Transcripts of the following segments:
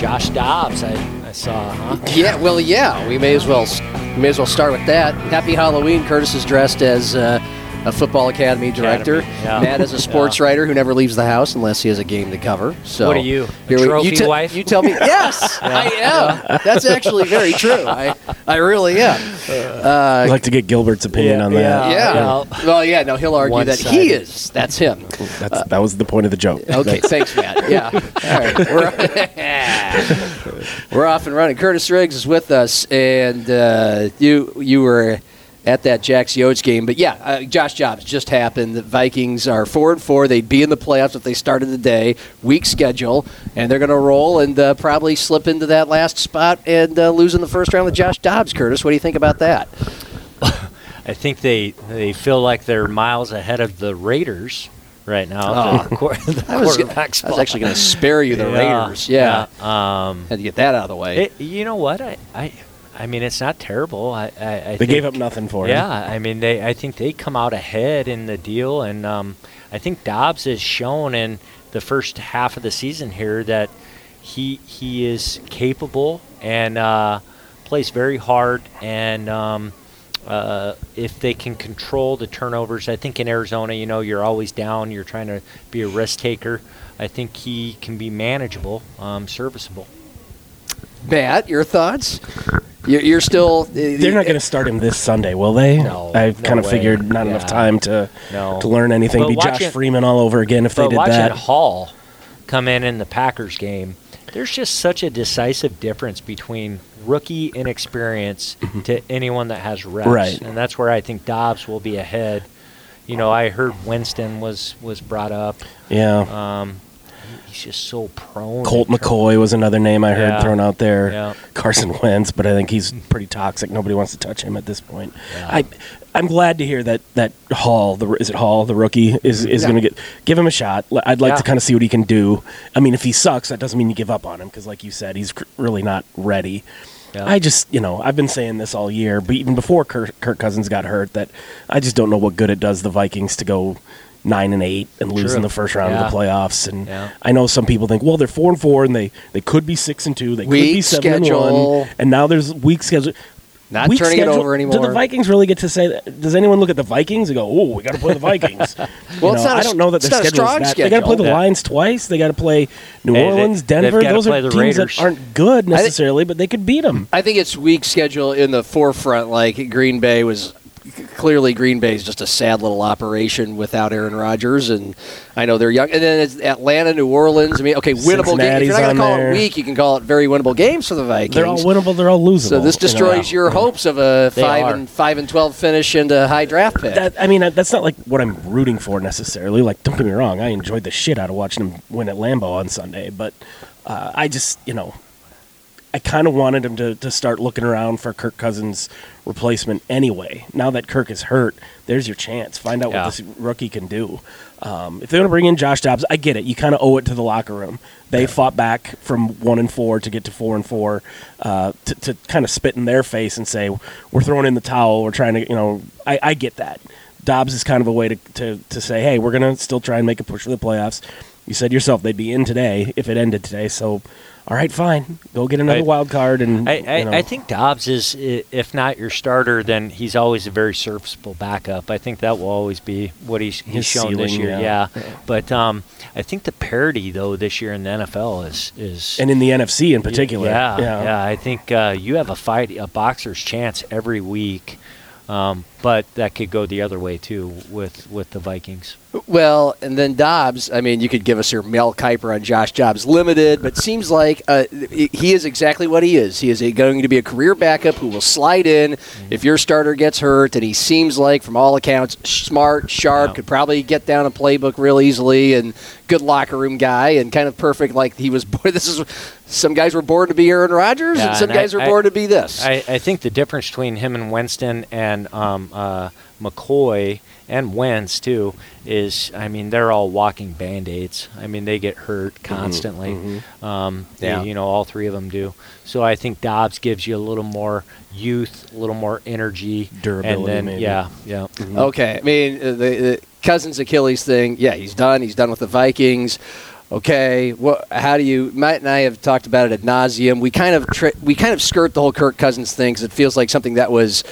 Josh Dobbs, I, I saw, huh? Yeah, well, yeah. We may as well may as well start with that. Happy Halloween! Kurtiss is dressed as uh, a football academy director. Academy, yeah. Matt is a sports Yeah. writer who never leaves the house unless he has a game to cover. So What are you, a Here we- trophy you te- wife? You tell me. Yes, I am. That's actually very true. I I really am. I'd like to get Gilbert's opinion on that. Yeah. well, Well, yeah. No, he'll argue that he is. That's him. That's, that was the point of the joke. Okay, thanks, Matt. Yeah. All right. We're, we're off and running. Kurtiss Riggs is with us, and uh, you you were at that Jack's Yotes game. But yeah, uh, Josh Dobbs just happened. The Vikings are four and four. They'd be in the playoffs if they started today. Weak schedule, and they're going to roll and uh, probably slip into that last spot and uh, lose in the first round with Josh Dobbs. Kurtiss, what do you think about that? I think they they feel like they're miles ahead of the Raiders right now. the, quar- the I was, I was actually going to spare you the Yeah, Raiders. Yeah. yeah, Um, Had to get that out of the way. it, you know what? I, I I mean, it's not terrible. I, I, I They think- gave up nothing for him. Yeah, I mean, they. I think they come out ahead in the deal, and um, I think Dobbs has shown in the first half of the season here that he he is capable and uh, plays very hard. And um, uh, if they can control the turnovers, I think in Arizona, you know, you're always down. You're trying to be a risk taker. I think he can be manageable, um, serviceable. Matt, your thoughts? You're, you're still. They're not going to start him this Sunday, will they? No, I no kind of way. figured not enough time to No. to learn anything. But Be Josh Freeman all over again if they but did watching that. Hall come in in the Packers game, there's just such a decisive difference between rookie inexperience to anyone that has reps, Mm-hmm. Right. and that's where I think Dobbs will be ahead. You know, I heard Winston was was brought up. Yeah. Um, he's just so prone. Colt McCoy was another name I heard Yeah. thrown out there. Yeah. Carson Wentz, but I think he's pretty toxic. Nobody wants to touch him at this point. Yeah. I, I'm glad to hear that that Hall, the is it Hall, the rookie, is is Yeah. going to get give him a shot. I'd like Yeah. to kind of see what he can do. I mean, if he sucks, that doesn't mean you give up on him because, like you said, he's cr- really not ready. Yeah. I just, you know, I've been saying this all year, but even before Kirk, Kirk Cousins got hurt, that I just don't know what good it does the Vikings to go nine and eight and lose True. in the first round of the playoffs. And Yeah. I know some people think, well, they're four and four, and they they could be six and two, they could be seven and one, and now there's weak schedule. Not Weak turning it schedule- over Do the Vikings really get to say that? Does anyone look at the Vikings and go, "Oh, we got to play the Vikings"? Well, You it's know, not I don't know that their not a is strong that. They got to play the. Yeah. Lions twice. They got to play New Hey, Orleans, they've Denver. Those are teams Raiders. that aren't good necessarily, but they could beat them. I think it's weak schedule in the forefront. Like Green Bay was clearly Green Bay is just a sad little operation without Aaron Rodgers, and I know they're young. And then it's Atlanta, New Orleans. I mean, okay, winnable games. If you're not going to call there. it weak, you can call it very winnable games for the Vikings. They're all winnable. They're all losable. So this destroys your hopes of a They five are. and five and twelve finish and a high draft pick. That, I mean, that's not like what I'm rooting for necessarily. Like, don't get me wrong, I enjoyed the shit out of watching them win at Lambeau on Sunday, but uh, I just, you know, I kind of wanted him to, to start looking around for Kirk Cousins' replacement anyway. Now that Kirk is hurt, there's your chance. Find out Yeah. what this rookie can do. Um, if they're going to bring in Josh Dobbs, I get it. You kind of owe it to the locker room. They fought back from one and four to get to four and four, uh, to, to kind of spit in their face and say, "We're throwing in the towel. We're trying to," you know. I, I get that. Dobbs is kind of a way to, to, to say, "Hey, we're going to still try and make a push for the playoffs." You said yourself they'd be in today if it ended today. So, all right, fine, go get another I- wild card. And I, I, you know. I think Dobbs is, if not your starter, then he's always a very serviceable backup. I think that will always be what he's, he's shown this year. yeah. Yeah, but um, I think the parity though this year in the NFL is is and in the NFC in particular, Yeah, yeah. I think uh, you have a fight, a boxer's chance every week. Um, but that could go the other way too with with the Vikings. Well, and then Dobbs. I mean, you could give us your Mel Kiper on Josh Dobbs limited, but seems like uh, he is exactly what he is. He is a, going to be a career backup who will slide in if your starter gets hurt, and he seems like, from all accounts, smart, sharp, could probably get down a playbook real easily, and good locker room guy, and kind of perfect. Like he was. born This is some guys were born to be Aaron Rodgers, Yeah, and some and I- guys were I- born to be this. I, I think the difference between him and Winston and um, uh, McCoy and Wentz too is, I mean, they're all walking band aids. I mean, they get hurt constantly. Um, they- Yeah. you know, all three of them do. So I think Dobbs gives you a little more youth, a little more energy, Durability, and then maybe. yeah, yeah. Okay, I mean uh, the, the Cousins Achilles thing. Yeah, he's done. He's done with the Vikings. Okay, what? How do you? Matt and I have talked about it ad nauseum. We kind of tri- we kind of skirt the whole Kirk Cousins thing because it feels like something that was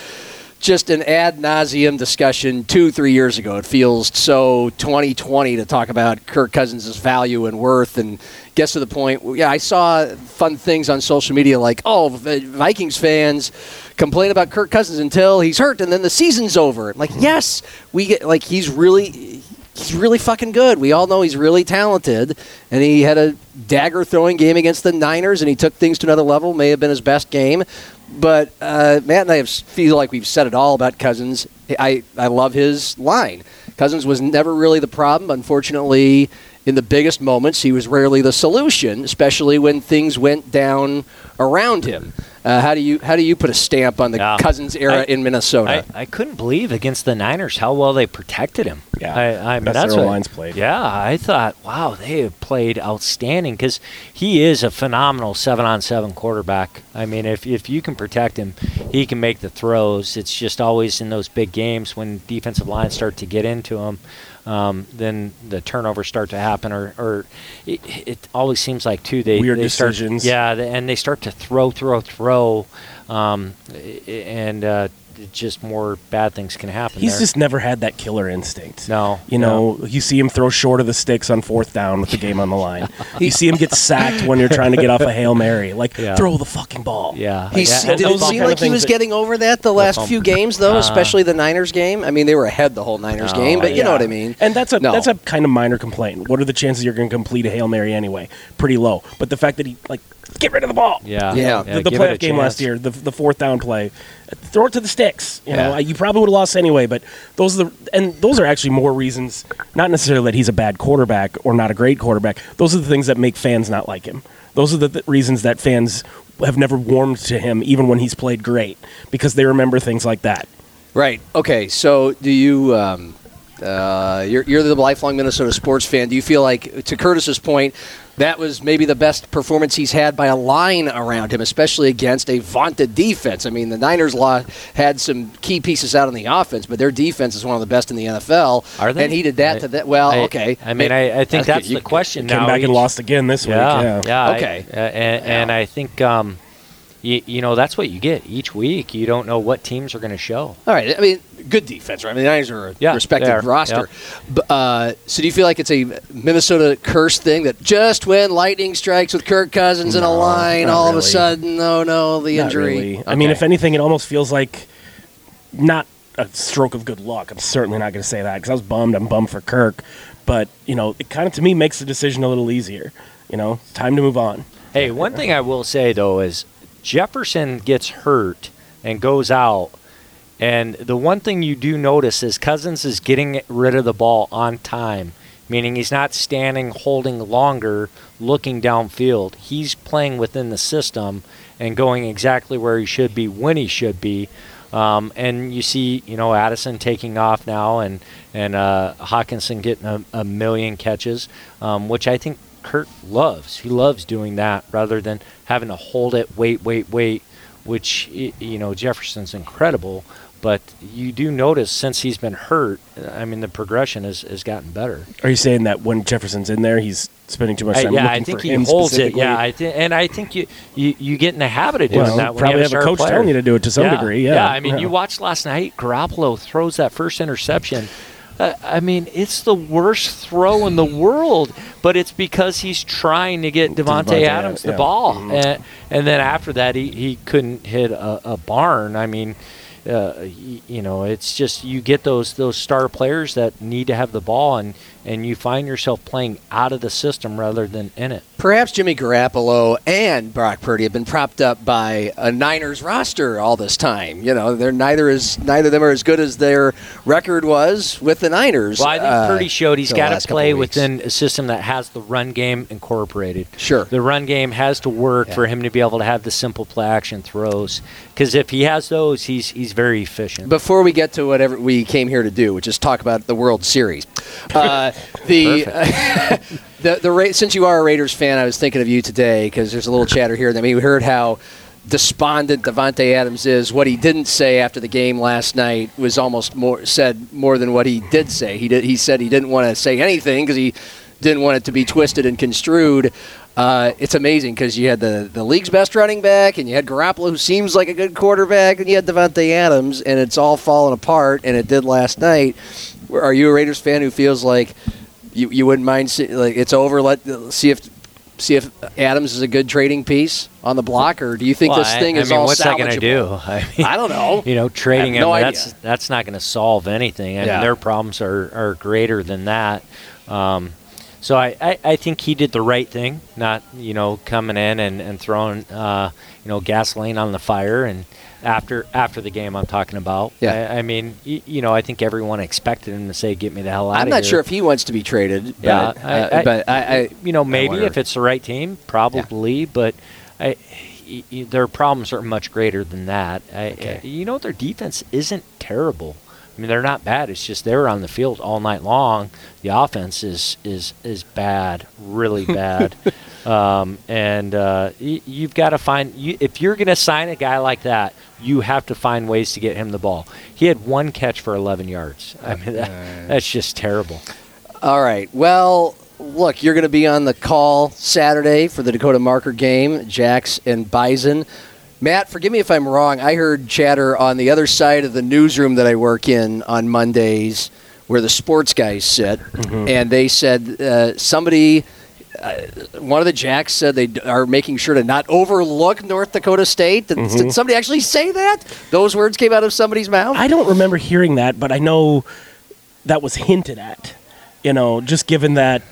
just an ad nauseum discussion two, three years ago. It feels so 2020 to talk about Kirk Cousins' value and worth and gets to the point. Yeah, I saw fun things on social media like, oh, Vikings fans complain about Kirk Cousins until he's hurt and then the season's over. Like, yes, we get like he's really. He's really fucking good. We all know he's really talented, and he had a dagger throwing game against the Niners, and he took things to another level. May have been his best game, but uh, Matt and I have, feel like we've said it all about Cousins. I, I love his line. Cousins was never really the problem. Unfortunately, in the biggest moments, he was rarely the solution, especially when things went down around him. Uh, how do you how do you put a stamp on the Yeah. Cousins era I- in Minnesota? I, I couldn't believe against the Niners how well they protected him. Yeah, I, I mean that's their what, line's played. Yeah, I thought, wow, they have played outstanding because he is a phenomenal seven-on-seven quarterback. I mean, if if you can protect him, he can make the throws. It's just always in those big games when defensive lines start to get into him. Um, then the turnovers start to happen, or, or it, it always seems like too they Weird they start- yeah, and they start to throw, throw, throw, um, and uh, just more bad things can happen. He's there. just never had that killer instinct. No, You know, you see him throw short of the sticks on fourth down with the game on the line. you see him get sacked when you're trying to get off a Hail Mary. Like, Yeah. throw the fucking ball. yeah, He yeah, se- and did those it seem like he was getting over that the last few games, though, Uh, especially the Niners game? I mean, they were ahead the whole Niners No, game, but you know what I mean. And that's a No. that's a kind of minor complaint. What are the chances you're going to complete a hail mary anyway? Pretty low. But the fact that he like get rid of the ball. yeah, Yeah. the, the give it a playoff game last year, the, the fourth down play, throw it to the sticks. You know, Yeah. you probably would have lost anyway. But those are the and those are actually more reasons, not necessarily that he's a bad quarterback or not a great quarterback. Those are the things that make fans not like him. Those are the th- reasons that fans have never warmed to him, even when he's played great, because they remember things like that. Right. Okay. So, do you? Um, uh, you're, you're the lifelong Minnesota sports fan. Do you feel like, to Kurtiss's point, that was maybe the best performance he's had by a line around him, especially against a vaunted defense? I mean, the Niners law had some key pieces out on the offense, but their defense is one of the best in the NFL. Are they? And he did that I- to that. Well, I- okay. I mean, I, I think Okay, that's you- the question Came now. back and lost again this Yeah, week. yeah. I- Okay. uh, and, and I think um, you, you know that's what you get each week. You don't know what teams are going to show. All right. I mean, good defense, right? I mean, the Niners are a Yeah, respected are. roster. B- uh, so, do you feel like it's a Minnesota curse thing that just when lightning strikes with Kirk Cousins in a line, not all of a sudden, oh no, the Not injury? really. I mean, if anything, it almost feels like not a stroke of good luck. I'm certainly not going to say that because I was bummed. I'm bummed for Kirk, but you know, it kind of to me makes the decision a little easier. You know, time to move on. Hey, one thing I will say though is Jefferson gets hurt and goes out. And the one thing you do notice is Cousins is getting rid of the ball on time, meaning he's not standing holding longer looking downfield. He's playing within the system and going exactly where he should be when he should be. Um, and you see, you know, Addison taking off now and, and uh, Hockenson getting a, a million catches, um, which I think Kirk loves. He loves doing that rather than having to hold it, wait, wait, wait, which, you know, Jefferson's incredible. But you do notice since he's been hurt, I mean, the progression has, has gotten better. Are you saying that when Jefferson's in there, he's spending too much I- time yeah, looking I think he holds it. Yeah, I think, and I think you, you you get in the habit of doing Well, that. When probably you have a coach player. telling you to do it to some Yeah, degree, yeah, I mean, yeah. you watched last night. Garoppolo throws that first interception. Uh, I mean, it's the worst throw in the world, but it's because he's trying to get Davante Davante, Adams the ball, Mhm. and, and then after that, he, he couldn't hit a, a barn. I mean, uh, you know, it's just you get those those star players that need to have the ball, and and you find yourself playing out of the system rather than in it. Perhaps Jimmy Garoppolo and Brock Purdy have been propped up by a Niners roster all this time. You know, they're neither as neither of them are as good as their record was with the Niners. Well, I think uh, Purdy showed he's got to play within a system that has the run game incorporated. Sure. The run game has to work Yeah. for him to be able to have the simple play action throws. Because if he has those, he's he's very efficient. Before we get to whatever we came here to do, which is talk about the World Series, uh, the the the Ra- since you are a Raiders fan, I was thinking of you today because there's a little chatter here. I mean, we heard how despondent Davante Adams is. What he didn't say after the game last night was almost more said more than what he did say. He did. He said he didn't want to say anything because he didn't want it to be twisted and construed. Uh, it's amazing because you had the, the league's best running back, and you had Garoppolo, who seems like a good quarterback, and you had Davante Adams, and it's all falling apart, and it did last night. Are you a Raiders fan who feels like you, you wouldn't mind see, like it's over? Let see if see if Adams is a good trading piece on the block, or do you think Well, this I- thing I is mean, all what's that going to do? I, mean, I don't know. You know, trading I no him—that's that's not going to solve anything. I Yeah. mean, their problems are, are greater than that. Um, so I, I, I think he did the right thing, not you know coming in and, and throwing uh, you know gasoline on the fire. And after after the game, I'm talking about. Yeah. I, I mean, y- you know, I think everyone expected him to say, "Get me the hell out I'm of not here." sure if he wants to be traded. Yeah, but, I- uh, I- but I, I you know, maybe if it's the right team, probably, but I, y- y- their problems are much greater than that. I, Okay. You know, their defense isn't terrible. I mean, they're not bad. It's just they're on the field all night long. The offense is is is bad, really bad. um, and uh, y- you've got to find you, if you're going to sign a guy like that, you have to find ways to get him the ball. He had one catch for 11 yards. I mean, that, that's just terrible. All right. Well, look, you're going to be on the call Saturday for the Dakota Marker game, Jacks and Bison. Matt, forgive me if I'm wrong. I heard chatter on the other side of the newsroom that I work in on Mondays, where the sports guys sit, and they said uh, somebody. Uh, one of the jacks said they d- are making sure to not overlook North Dakota State. Did, did somebody actually say that? Those words came out of somebody's mouth. I don't remember hearing that, but I know that was hinted at. You know, just given that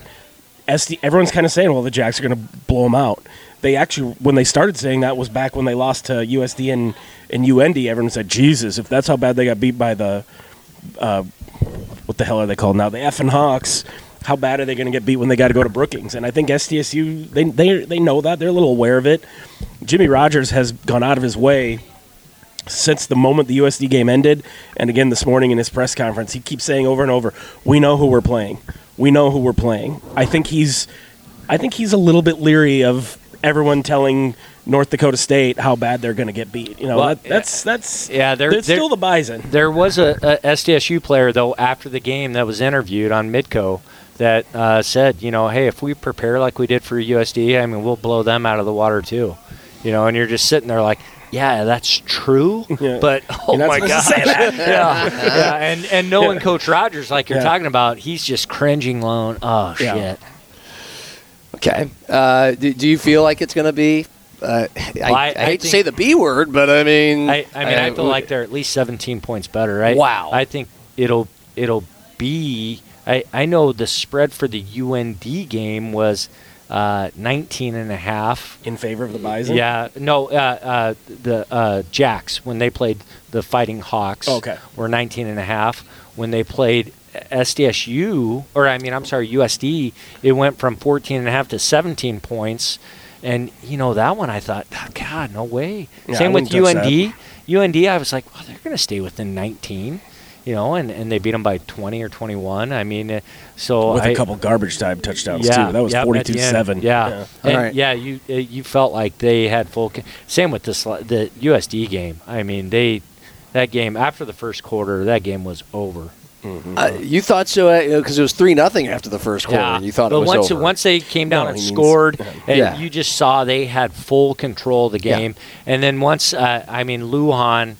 SD, everyone's kind of saying, well, the Jacks are going to blow them out. They actually, when they started saying that, was back when they lost to USD and, and UND. Everyone said, Jesus, if that's how bad they got beat by the, uh, what the hell are they called now? The effing Hawks. How bad are they going to get beat when they got to go to Brookings? And I think SDSU, they, they, they know that. They're a little aware of it. Jimmy Rogers has gone out of his way since the moment the USD game ended, and again this morning in his press conference, he keeps saying over and over, "We know who we're playing. We know who we're playing." I think he's, I think he's a little bit leery of everyone telling North Dakota State how bad they're going to get beat. You know, Well, that, that's that's yeah, they're- they're still the Bison. There was a, a SDSU player though after the game that was interviewed on Midco that uh, said, you know, hey, if we prepare like we did for USD, I mean, we'll blow them out of the water too. You know, and you're just sitting there like, yeah, that's true, Yeah. but oh my god, that. yeah, yeah, and and knowing Coach Rogers like you're Yeah. talking about, he's just cringing, alone. Oh Yeah. shit. Okay. Uh, do, do you feel like it's going to be? Uh, I, Well, I- I, I hate to say the B word, but I mean, I, I mean, I feel like they're at least 17 points better, right? Wow. I think it'll it'll be. I, I know the spread for the UND game was uh, 19 and a half. In favor of the Bison. Yeah, no, uh, uh, the uh, Jacks when they played the Fighting Hawks Okay. were 19 and a half. When they played SDSU, or I mean, I'm sorry, USD, it went from 14 and a half to 17 points. And you know that one, I thought, "Oh, God, no way. Yeah, Same with UND. UND, I was like, well, they're going to stay within 19, you know, and, and they beat them by 20 or 21. I mean, uh, so With I, a couple garbage time touchdowns yeah, too. That was yep, at the end. forty-two-seven. Yeah, All And right. yeah. You uh, you felt like they had full. Con- Same with this the USD game. I mean, they that game after the first quarter, that game was over. Uh, you thought so because it was three nothing after the first quarter. and you thought but it was once over. once they came down No, and he means- scored, yeah. and Yeah. you just saw they had full control of the Yeah. game. And then once, uh, I mean, Luhan,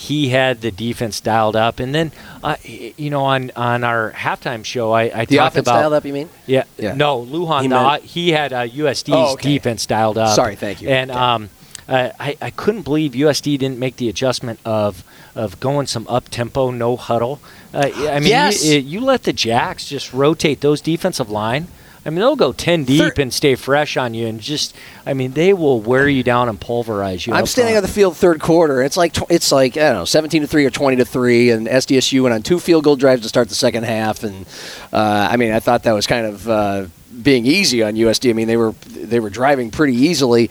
he had the defense dialed up. And then, uh, you know, on on our halftime show, I, I the talked about dialed up. You mean? yeah, Yeah. no, Luhan. He the- meant- he had uh, USD's Oh, okay. defense dialed up. Sorry, thank you. And Okay. um, uh, I I couldn't believe USD didn't make the adjustment of of going some up tempo, no huddle. Uh, I mean, Yes. you, you let the Jacks just rotate those defensive line. I mean, they'll go ten deep Thir- and stay fresh on you, and just I mean, they will wear you down and pulverize you. I'm standing on the field third quarter. It's like it's like I don't know, 17 to three or 20 to three, and SDSU went on two field goal drives to start the second half. And uh, I mean, I thought that was kind of uh, being easy on USD. I mean, they were they were driving pretty easily.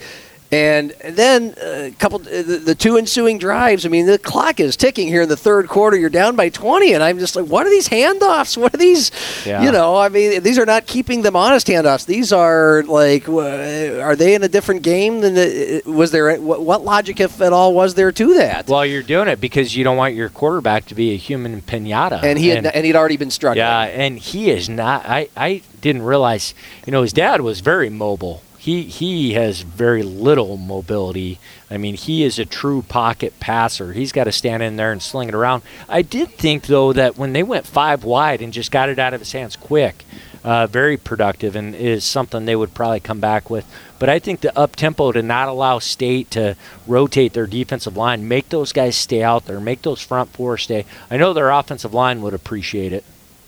And then a couple, uh, the, the two ensuing drives. I mean, the clock is ticking here in the third quarter. You're down by 20, and I'm just like, what are these handoffs? What are these? Yeah. You know, I mean, these are not keeping them honest handoffs. These are like, are they in a different game than the, uh, was there? What, logic, if at all, was there to that? Well, you're doing it because you don't want your quarterback to be a human pinata. and he had, and he'd already been struck. Yeah, and he is not. I, I didn't realize. You know, his dad was very mobile. He he has very little mobility. I mean, he is a true pocket passer. He's got to stand in there and sling it around. I did think though that when they went five wide and just got it out of his hands quick, uh, very productive and is something they would probably come back with. But I think the up tempo to not allow State to rotate their defensive line, make those guys stay out there, make those front four stay. I know their offensive line would appreciate it.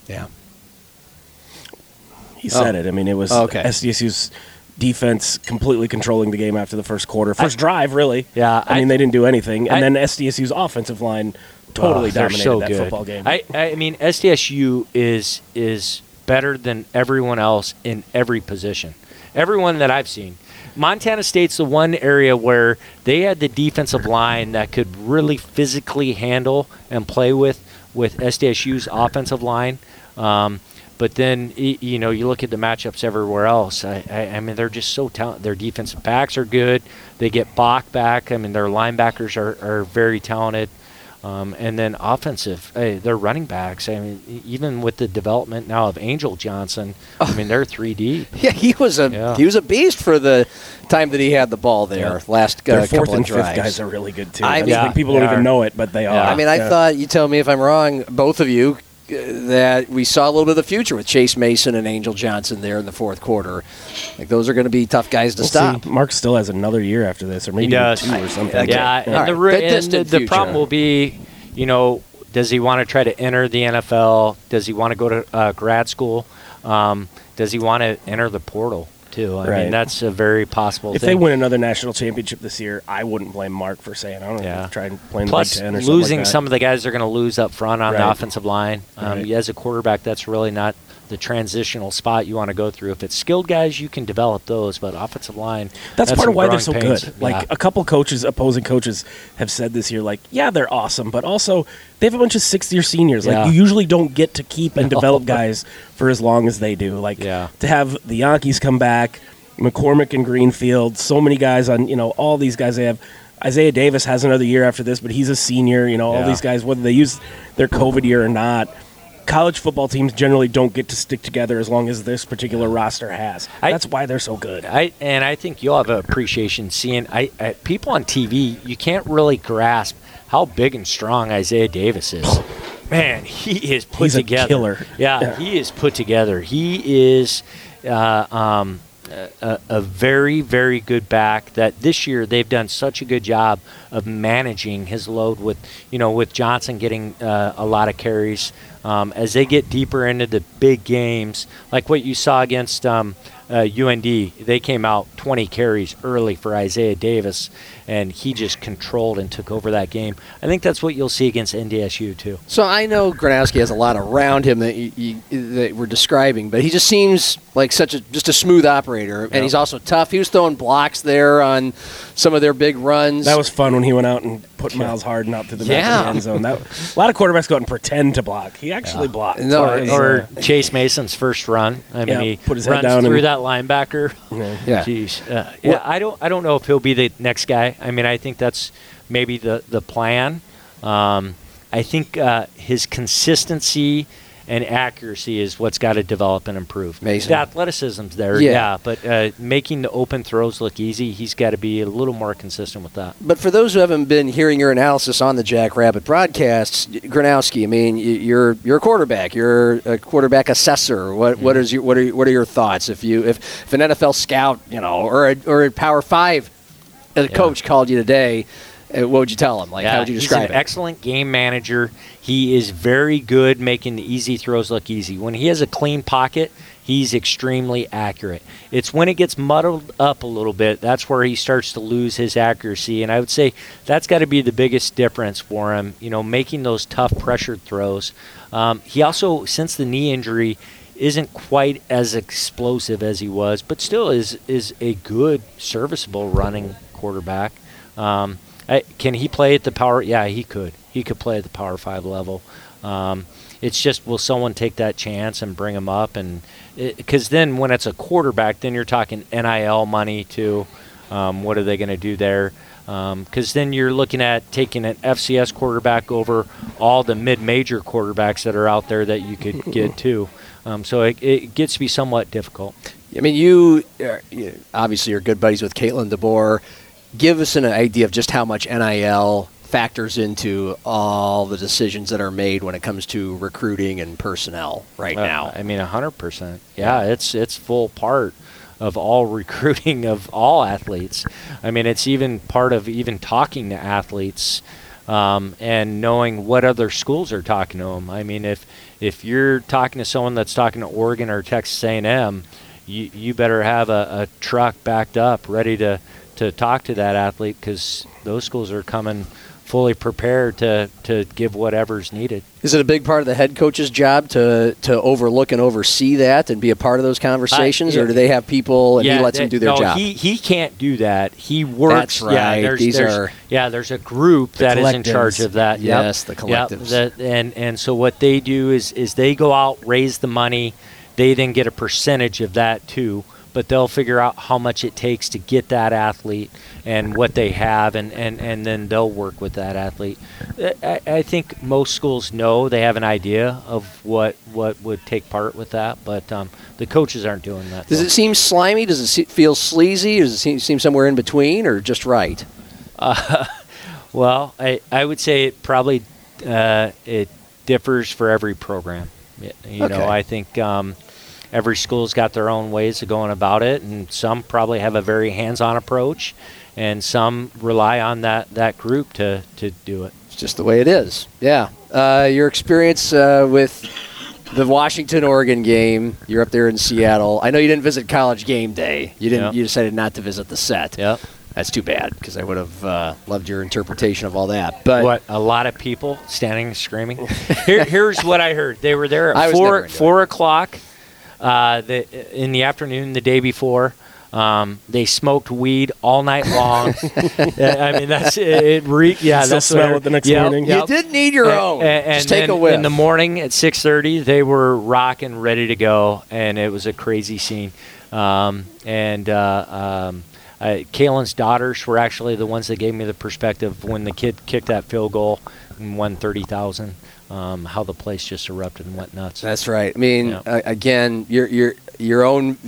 yeah. He said it. I mean, it was Okay. SDSU's defense completely controlling the game after the first quarter, first drive, really. Yeah, I, I- mean they didn't do anything, and I- then SDSU's offensive line totally Oh, dominated so that good. football game. I, I mean, SDSU is is better than everyone else in every position. Everyone that I've seen. Montana State's the one area where they had the defensive line that could really physically handle and play with with SDSU's offensive line. Um, but then you know you look at the matchups everywhere else. I, I, I mean they're just so talented. Their defensive backs are good. They get Bach back. I mean their linebackers are, are very talented. Um, and then offensive, hey, their running backs. I mean, even with the development now of Angel Johnson, I mean they're three D. Yeah, he was a Yeah. he was a beast for the time that he had the ball there last uh, Their fourth couple and of fifth drives. guys are really good too. I I mean- think people don't they even know it, but they are. Yeah. I mean, I Yeah. thought you tell me if I'm wrong, both of you, that we saw a little bit of the future with Chase Mason and Angel Johnson there in the fourth quarter. Like those are going to be tough guys to We'll stop. see. Mark still has another year after this, or maybe even two or something. Okay. Yeah, All and right. the, re- and the, the problem will be, you know, does he want to try to enter the NFL? Does he want to go to uh, grad school? Um, does he want to enter the portal too? I Right. mean, that's a very possible If thing. they win another national championship this year, I wouldn't blame Mark for saying I don't know. Yeah. Try and play in Plus, the Big Ten or something losing like some of the guys they're going to lose up front on the offensive line. Um, Right. As a quarterback, that's really not the transitional spot you want to go through. If it's skilled guys, you can develop those, but offensive line. That's, part of why they're so pains. good. Like Yeah. a couple coaches, opposing coaches, have said this year. Like, yeah, they're awesome, but also they have a bunch of sixth-year seniors. Like, you usually don't get to keep and develop guys for as long as they do. Like, Yeah. to have the Yankees come back, McCormick and Greenfield, so many guys on. You know, all these guys they have. Isaiah Davis has another year after this, but he's a senior. You know, all Yeah. these guys, whether they use their COVID year or not. College football teams generally don't get to stick together as long as this particular roster has. I- That's why they're so good. I and I think you'll have an appreciation seeing I, I people on TV. You can't really grasp how big and strong Isaiah Davis is. Man, he is put He's a together. killer. Yeah, Yeah. he is put together. He is uh, um, a, a very very good back. That this year they've done such a good job of managing his load with you know with Johnson getting uh, a lot of carries. Um, as they get deeper into the big games, like what you saw against um, uh, UND, they came out 20 carries early for Isaiah Davis, and he just controlled and took over that game. I think that's what you'll see against NDSU too. So I know Gronowski has a lot around him that you, you, that we're describing, but he just seems like such a just a smooth operator, and he's also tough. He was throwing blocks there on some of their big runs. That was fun when he went out and put Myles Harden out to the back Yeah. of the end zone. That, a lot of quarterbacks go out and pretend to block. He actually blocked. No, It was, Or uh, Chase Mason's first run. I mean, he put his head runs down through and- that linebacker. yeah. yeah. Jeez. Uh, yeah, I don't. I don't know if he'll be the next guy. I mean, I think that's maybe the the plan. Um, I think uh, his consistency and accuracy is what's got to develop and improve. Mason. The athleticism's there, Yeah. yeah, but uh, making the open throws look easy, he's got to be a little more consistent with that. But for those who haven't been hearing your analysis on the Jack Rabbit broadcasts, Gronowski, I mean, you're you're a quarterback. You're a quarterback assessor. What what is your what are what are your thoughts if you if, if an NFL scout, you know, or a, or a Power Five a coach called you today, uh, what would you tell him? Like, how would you he's describe an it? excellent game manager. He is very good making the easy throws look easy. When he has a clean pocket, he's extremely accurate. It's when it gets muddled up a little bit that's where he starts to lose his accuracy. And I would say that's got to be the biggest difference for him. You know, making those tough pressured throws. Um, he also, since the knee injury, isn't quite as explosive as he was, but still is is a good, serviceable running quarterback. Um, I, can he play at the power? Yeah, he could. He could play at the power five level. Um, it's just will someone take that chance and bring him up? And because then when it's a quarterback, then you're talking NIL money too. Um, what are they going to do there? Because then you're looking at taking an FCS quarterback over all the mid-major quarterbacks that are out there that you could get too. Um, so it, it gets to be somewhat difficult. I mean, you, are, you obviously are good buddies with Kalen DeBoer. Give us an idea of just how much NIL factors into all the decisions that are made when it comes to recruiting and personnel right now. I mean, hundred percent. Yeah, it's it's full part of all recruiting of all athletes. I mean, it's even part of even talking to athletes um, and knowing what other schools are talking to them. I mean, if if you're talking to someone that's talking to Oregon or Texas A&M, you you better have a, a truck backed up ready to to talk to that athlete because those schools are coming fully prepared to to give whatever's needed. Is it a big part of the head coach's job to to overlook and oversee that and be a part of those conversations, or do they have people and he lets them do their no, job? He he can't do that. He works. That's Yeah, right. there's, These there's- are- yeah. There's a group The that is in charge of that. Yep. Yes, the Yep, collectives. that- and and so what they do is is they go out raise the money. They then get a percentage of that too. But they'll figure out how much it takes to get that athlete and what they have, and, and, and then they'll work with that athlete. I, I think most schools know they have an idea of what what would take part with that, but um, the coaches aren't doing that. Does though. it seem slimy? Does it se- feel sleazy? Does it seem, seem somewhere in between, or just right? Well, I, I would say it probably uh, it differs for every program. You Okay. know, I think um, every school's got their own ways of going about it, and some probably have a very hands-on approach, and some rely on that, that group to, to do it. It's just the way it is. Yeah. Uh, your experience uh, with the Washington Oregon game. You're up there in Seattle. I know you didn't visit College Game Day. You didn't. Yep. You decided not to visit the set. Yep. That's too bad because I would have uh, loved your interpretation of all that. But what a lot of people standing and screaming. Here, here's what I heard. They were there at four four o'clock uh, the, in the afternoon the day before. Um, they smoked weed all night long. I mean, that's it. it re, yeah, Still that's smell what it the next yep, morning? you yep. did need your A- own. a- And, just take then a whiff. in the morning at 6:30, they were rocking, ready to go, and it was a crazy scene. Um, and uh, um, I, Kalen's daughters were actually the ones that gave me the perspective when the kid kicked that field goal and won thirty thousand. Um, how the place just erupted and went nuts. That's right. I mean, Yeah. uh, again, your your your own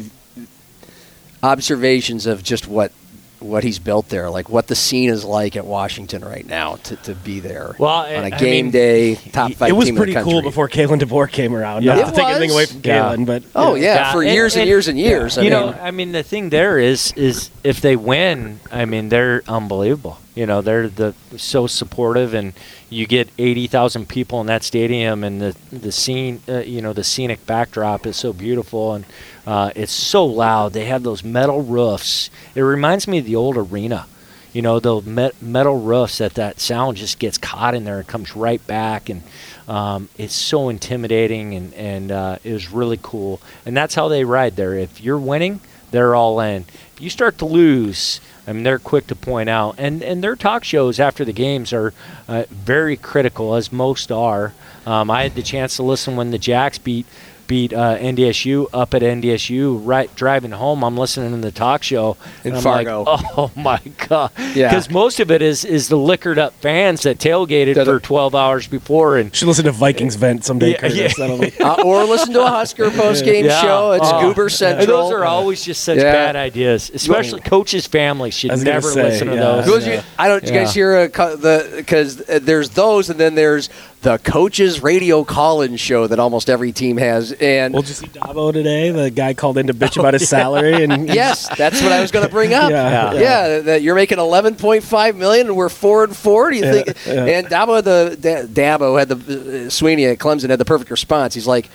observations of just what what he's built there, like what the scene is like at Washington right now to, to be there Well, on a I- I game mean, day top five it was team pretty in the cool before Kalen DeBoer came around. Yeah. Not It to take anything away from Yeah. Kalen, but Oh yeah, Yeah, for and- years and, and- years and years. I you mean, know, I mean, the thing there is, is if they win, I mean, they're unbelievable. You know, they're the so supportive, and you get eighty thousand people in that stadium, and the the scene, uh, you know, the scenic backdrop is so beautiful, and uh, it's so loud. They have those metal roofs. It reminds me of the old arena. You know, the met- metal roofs that that sound just gets caught in there and comes right back, and um, it's so intimidating, and and uh, it was really cool. And that's how they ride there. If you're winning, they're all in. If you start to lose, I mean, they're quick to point out. And and their talk shows after the games are uh, very critical, as most are. Um, I had the chance to listen when the Jacks beat beat uh, NDSU up at NDSU. Right driving home, I'm listening to the talk show In and I'm Fargo. Like, oh my god! Yeah. because most of it is is the liquored up fans that tailgated That for 12 hours before and. should listen to Vikings vent someday. Yeah, Kurtiss. yeah. Uh, or listen to a Husker post game Yeah. show. It's Oh. Goober And Central. those are always just such Yeah. bad ideas. Especially coaches' families should I was gonna never say, listen to those. Those you- I don't. Did you guys hear uh, co- the because uh, there's those and then there's the coaches radio call-in show that almost every team has. And Well, did you see Dabo today? The guy called in to bitch about his salary, and yes, that's what I was going to bring up. Yeah. yeah, Yeah. that you're making 11.5 million, and we're four and four. Do you Yeah, think? yeah. And Dabo, the Da- Dabo had the uh, Swinney at Clemson had the perfect response. He's like.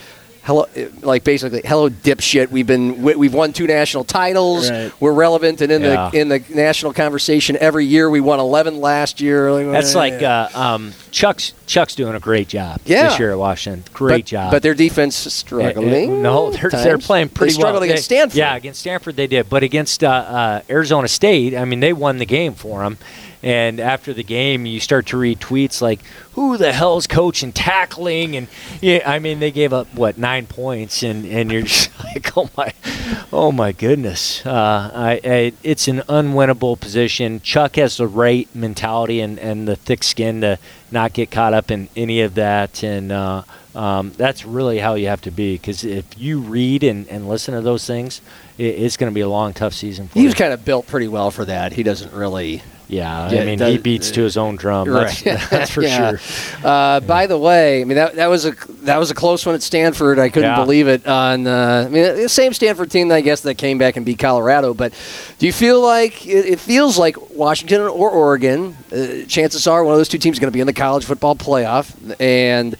Hello, like basically, hello, dipshit. We've been we- we've won two national titles. Right. We're relevant and in Yeah. the in the national conversation every year. We won 11 last year. Like, That's like uh, um, Chuck's Chuck's doing a great job Yeah. this year at Washington. Great but, job. But their defense is struggling. Uh, uh, no, they're, times. they're playing pretty They struggled well. against They- Stanford. Yeah, against Stanford they did, but against uh, uh, Arizona State, I mean, they won the game for them. And after the game, you start to read tweets like, "Who the hell's coaching tackling?" And yeah, I mean, they gave up what nine points, and, and you're just like, "Oh my, oh my goodness!" Uh, I, I, it's an unwinnable position. Chuck has the right mentality and, and the thick skin to not get caught up in any of that, and uh, um, that's really how you have to be. Because if you read and, and listen to those things, it, it's going to be a long, tough season for He was kind of built pretty well for that. He doesn't really. Yeah, Yeah, I mean, it he does- beats to his own drum. That's, Right. that's for Yeah. sure. Uh, by the way, I mean that, that was a that was a close one at Stanford. I couldn't believe it. On uh, I mean the same Stanford team, I guess, that came back and beat Colorado. But do you feel like it, it feels like Washington or Oregon? Uh, chances are one of those two teams is going to be in the college football playoff, and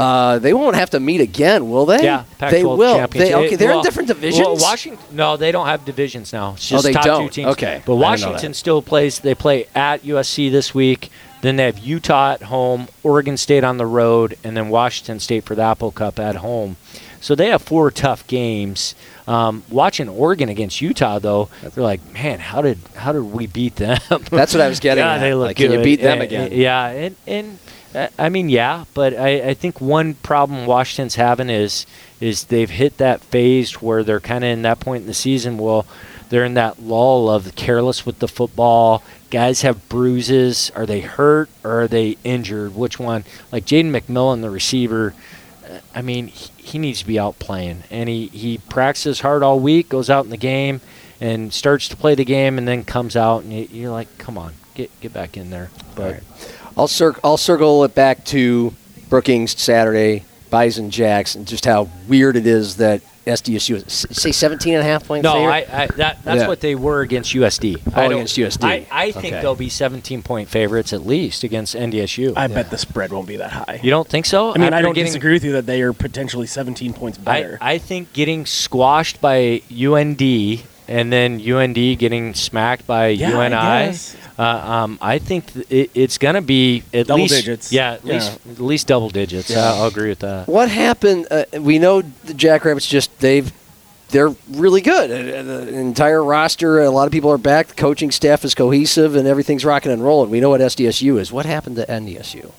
uh, they won't have to meet again, will they? Yeah, Pac-12 they will. They, okay, they're Well- in different divisions. Well, Washington, no, they don't have divisions now. It's Oh, they top don't. two teams. Okay. but I didn't know Washington still plays. They play at USC this week. Then they have Utah at home, Oregon State on the road, and then Washington State for the Apple Cup at home. So they have four tough games. Um, watching Oregon against Utah, though, they're like, man, how did how did we beat them? That's what I was getting yeah, at. they look Like, good. can you beat them Uh, again? Yeah, and, and I mean, yeah, but I, I think one problem Washington's having is is they've hit that phase where they're kind of in that point in the season. Well, they're in that lull of careless with the football. Guys have bruises. Are they hurt or are they injured? Which one? Like Jalen McMillan, the receiver. uh, I mean, he, he needs to be out playing, and he he practices hard all week, goes out in the game, and starts to play the game, and then comes out, and you, you're like, come on, get get back in there. But I'll, cir- I'll circle it back to Brookings Saturday, Bison Jacks, and just how weird it is that SDSU is, say 17 and a half point no, favorite? I, I that that's Yeah. what they were against USD. Oh, I against USD. I, I think Okay. they'll be 17 point favorites at least against NDSU. I bet the spread won't be that high. you don't think so? I mean, I don't getting- disagree with you that they are potentially 17 points better. I think getting squashed by UND and then UND getting smacked by Yeah, UNI. guess. Uh, um, I think th- it, it's going to be at Double least digits. Yeah, at Yeah. least at least double digits. Yeah. I'll agree with that. What happened? Uh, we know the Jackrabbits just they've they're really good. Uh, The entire roster, a lot of people are back. The coaching staff is cohesive, and everything's rocking and rolling. We know what SDSU is. What happened to NDSU?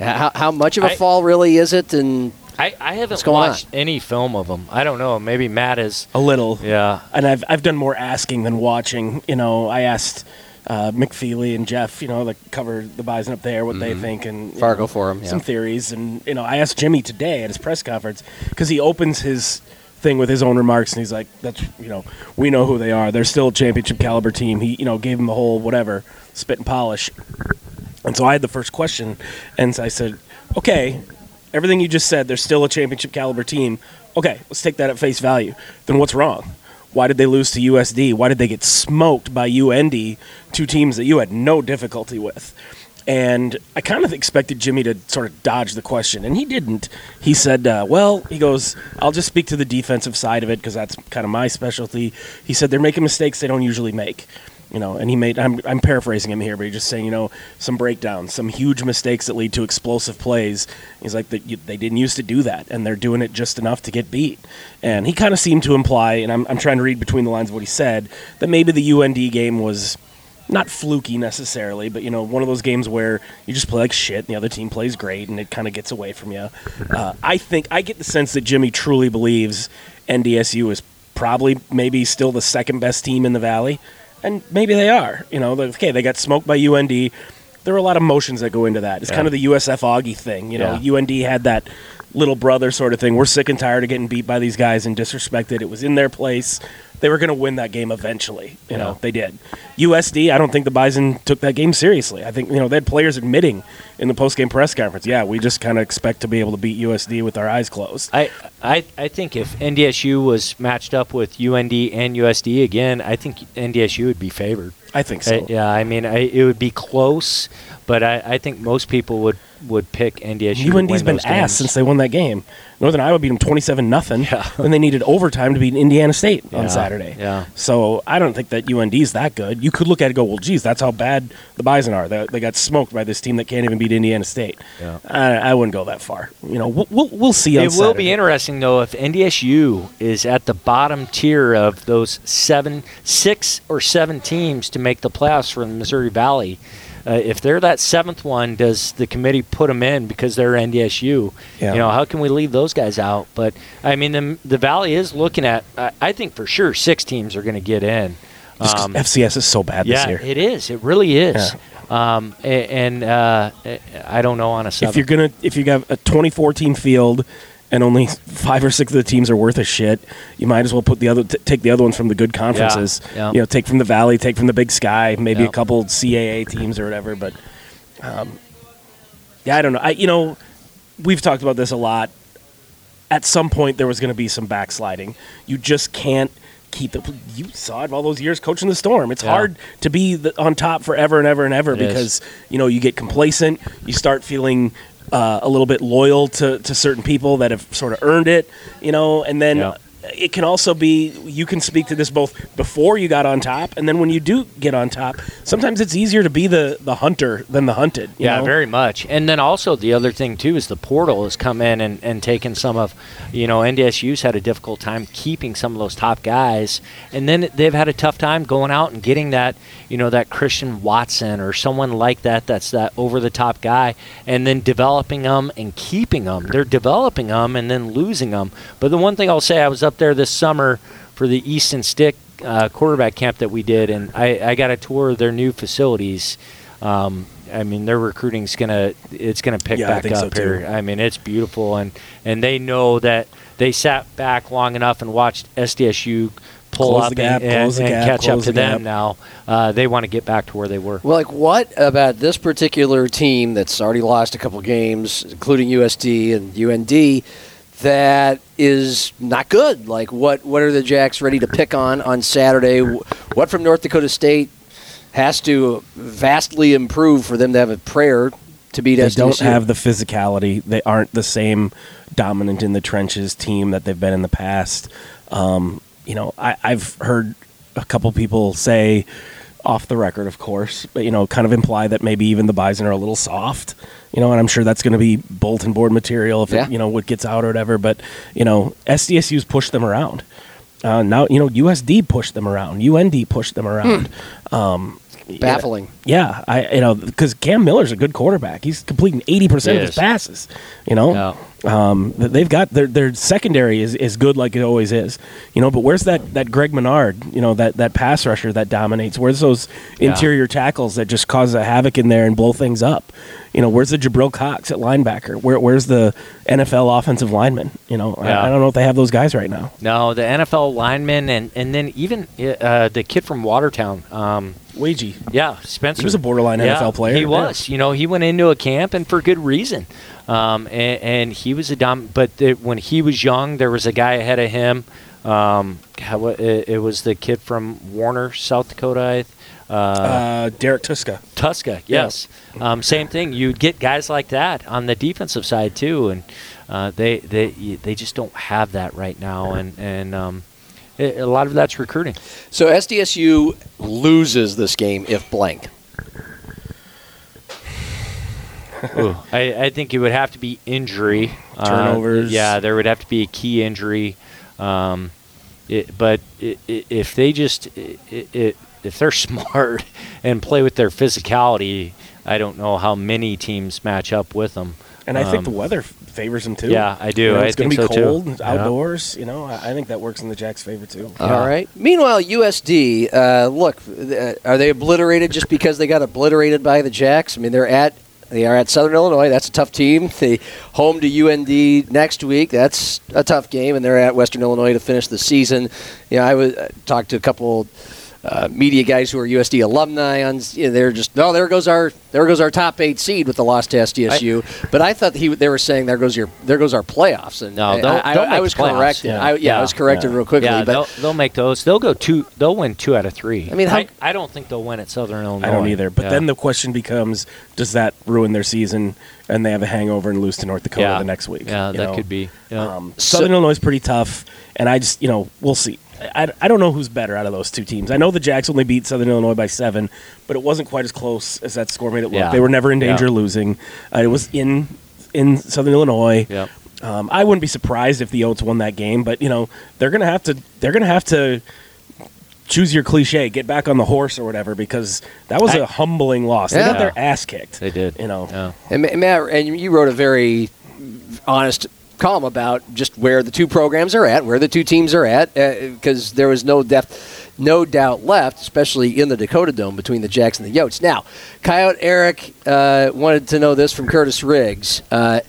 How, how much of a I- fall really is it? And I, I haven't What's going on? watched any film of them. I don't know. Maybe Matt is. a little. Yeah. and I've I've done more asking than watching. You know, I asked uh, McFeely and Jeff, you know, that cover the Bison up there, what they think, and Fargo know, Forum, yeah. some theories, and you know, I asked Jimmy today at his press conference because he opens his thing with his own remarks, and he's like, "That's you know, we know who they are. They're still a championship caliber team." He you know gave him the whole whatever spit and polish, and so I had the first question, and I said, "Okay." Everything you just said, they're still a championship caliber team. Okay, let's take that at face value. Then what's wrong? Why did they lose to USD? Why did they get smoked by UND, two teams that you had no difficulty with? And I kind of expected Jimmy to sort of dodge the question, and he didn't. He said, uh, "Well, he goes, I'll just speak to the defensive side of it because that's kind of my specialty." He said they're making mistakes they don't usually make, you know. And he made, I'm, I'm paraphrasing him here, but he's just saying, you know, some breakdowns, some huge mistakes that lead to explosive plays. He's like, they, didn't used to do that, and they're doing it just enough to get beat. And he kind of seemed to imply, and I'm, I'm trying to read between the lines of what he said, that maybe the UND game was not fluky necessarily, but you know, one of those games where you just play like shit and the other team plays great and it kind of gets away from you. Uh, I think I get the sense that Jimmy truly believes NDSU is probably maybe still the second best team in the valley, and maybe they are. You know, okay, they got smoked by UND. There are a lot of motions that go into that. It's Yeah. kind of the USF Augie thing. You know, Yeah. UND had that little brother sort of thing. We're sick and tired of getting beat by these guys and disrespected. It was in their place. They were going to win that game eventually. You know, they did. USD, I don't think the Bison took that game seriously. I think, you know, they had players admitting in the post-game press conference, yeah, we just kind of expect to be able to beat USD with our eyes closed. I, I I think if NDSU was matched up with UND and USD again, I think NDSU would be favored. I think so. Uh, yeah, I mean, I, it would be close, but I, I think most people would, would pick NDSU. UND's been ass since they won that game. Northern Iowa beat them twenty-seven nothing, Yeah. and they needed overtime to beat Indiana State Yeah, on Saturday. yeah. So I don't think that UND is that good. You could look at it and go, well, geez, that's how bad the Bison are. They, they got smoked by this team that can't even beat Indiana State. Yeah. I, I wouldn't go that far. You know, we'll we'll, we'll see. It will be interesting though if NDSU is at the bottom tier of those seven, six or seven teams to make the playoffs from the Missouri Valley. Uh, if they're that seventh one, does the committee put them in because they're NDSU? Yeah. You know, how can we leave those guys out? But I mean, the, the Valley is looking at. I I think for sure six teams are going to get in. Um, FCS is so bad yeah, this year. it is. It really is. Um, a- and uh, I don't know on a seven. if you're gonna if you have a 2014 field and only five or six of the teams are worth a shit, you might as well put the other t- take the other ones from the good conferences. yeah. You know, take from the Valley, take from the Big Sky, maybe Yeah. a couple CAA teams or whatever. But um, yeah, I don't know. I you know we've talked about this a lot. At some point, there was going to be some backsliding. You just can't keep the. You saw it all those years coaching the Storm. It's Yeah. hard to be the, on top forever and ever and ever It is. because you know you get complacent. You start feeling uh, a little bit loyal to, to certain people that have sort of earned it, you know, and then. Yeah. It can also be you can speak to this both before you got on top and then when you do get on top. Sometimes it's easier to be the, the hunter than the hunted. you Yeah, know? very much. And then also the other thing too is the portal has come in and, and taken some of, you know, NDSU's had a difficult time keeping some of those top guys, and then they've had a tough time going out and getting that, you know, that Christian Watson or someone like that that's that over the top guy, and then developing them and keeping them. They're developing them and then losing them. But the one thing I'll say, I was up there this summer for the Easton Stick uh, quarterback camp that we did, and I, I got a tour of their new facilities. Um, I mean, their recruiting's gonna it's gonna pick Yeah, back think so, up here. I mean, it's beautiful, and and they know that they sat back long enough and watched SDSU pull Close up the gap, and, and, close the and gap, catch up to the them gap. now. Uh, they want to get back to where they were. Well, like what about this particular team that's already lost a couple games, including USD and UND, that is not good? Like what? What are the Jacks ready to pick on on Saturday? What from North Dakota State has to vastly improve for them to have a prayer to beat They SDSU? don't have the physicality. They aren't the same dominant in the trenches team that they've been in the past. Um, you know, I, I've heard a couple people say, off the record, of course, but you know, kind of imply that maybe even the Bison are a little soft. You know, and I'm sure that's going to be bulletin board material if Yeah. it, you know what gets out or whatever. But you know, SDSU's pushed them around. Uh, now you know USD pushed them around. UND pushed them around. Um, yeah. Baffling. Yeah, I you know because Cam Miller's a good quarterback. He's completing eighty percent of his passes. You know, um, they've got their their secondary is, is good like it always is. You know, but where's that that Greg Menard? You know that that pass rusher that dominates. Where's those Yeah. interior tackles that just cause a havoc in there and blow things up? You know, where's the Jabril Cox at linebacker? Where where's the NFL offensive lineman? You know, Yeah. I, I don't know if they have those guys right now. No, the NFL lineman and and then even uh, the kid from Watertown. Um, Waege. Yeah, Spencer. He was a borderline Yeah, NFL player. He Yeah. was. You know, he went into a camp and for good reason. Um, and, and he was a dom. But the, when he was young, there was a guy ahead of him. Um, it, it was the kid from Warner, South Dakota. I Uh, Uh, Derrek Tuszka. Tuszka, yes. Um, same thing. You'd get guys like that on the defensive side too, and uh, they they they just don't have that right now, and and um, a lot of that's recruiting. So SDSU loses this game if blank. I, I think it would have to be injury, Uh, Turnovers. yeah, there would have to be a key injury. Um, it, but i i if they just if they're smart and play with their physicality, I don't know how many teams match up with them. And I think Um, the weather favors them too. Yeah, I do. You know, it's going to be so, too. cold, Yeah. outdoors. You know, I, I think that works in the Jacks' favor too. All right. Meanwhile, USD, uh, look, uh, are they obliterated just because they got obliterated by the Jacks? I mean, they're at They are at Southern Illinois. That's a tough team. They home to UND next week. That's a tough game, and they're at Western Illinois to finish the season. You know, I was I talked to a couple uh, media guys who are USD alumni. On you know, they're just oh there goes our there goes our top eight seed with the loss to SDSU. but I thought he they were saying there goes your there goes our playoffs. And No, I, they'll- I, they'll I make was the playoffs, corrected. yeah. I, yeah, I was corrected Yeah. real quickly. yeah, but they'll, they'll make those. They'll go two. They'll win two out of three. I mean, how- I, I don't think they'll win at Southern Illinois. I don't either. But Yeah. then the question becomes: Does that ruin their season, and they have a hangover and lose to North Dakota yeah. the next week? Yeah, you that know? could be. Yeah. Um, Southern Illinois is pretty tough, and I just, you know, we'll see. I, I don't know who's better out of those two teams. I know the Jacks only beat Southern Illinois by seven, but it wasn't quite as close as that score made it look. Yeah. They were never in danger Yeah. of losing. Uh, it was in in Southern Illinois. Yep. Um, I wouldn't be surprised if the Yotes won that game, but you know they're gonna have to they're gonna have to choose your cliche, get back on the horse or whatever, because that was I- a humbling loss. They got their ass kicked. They did. You know. Yeah. And Matt, and you wrote a very honest column about just where the two programs are at, where the two teams are at, because there was no depth, no doubt left, especially in the Dakota Dome between the Jacks and the Yotes. Now, Coyote Eric uh, wanted to know this from Kurtiss Riggs. Uh,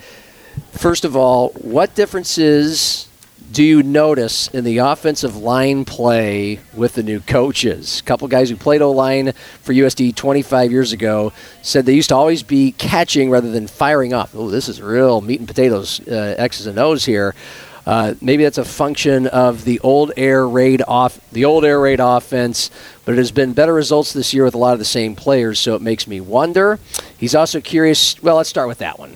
first of all, what differences do you notice in the offensive line play with the new coaches? A couple guys who played O line for USD 25 years ago said they used to always be catching rather than firing off. Oh, this is real meat and potatoes, uh, X's and O's here. Uh, maybe that's a function of the old air raid off the old air raid offense, but it has been better results this year with a lot of the same players, so it makes me wonder. He's also curious. Well, let's start with that one.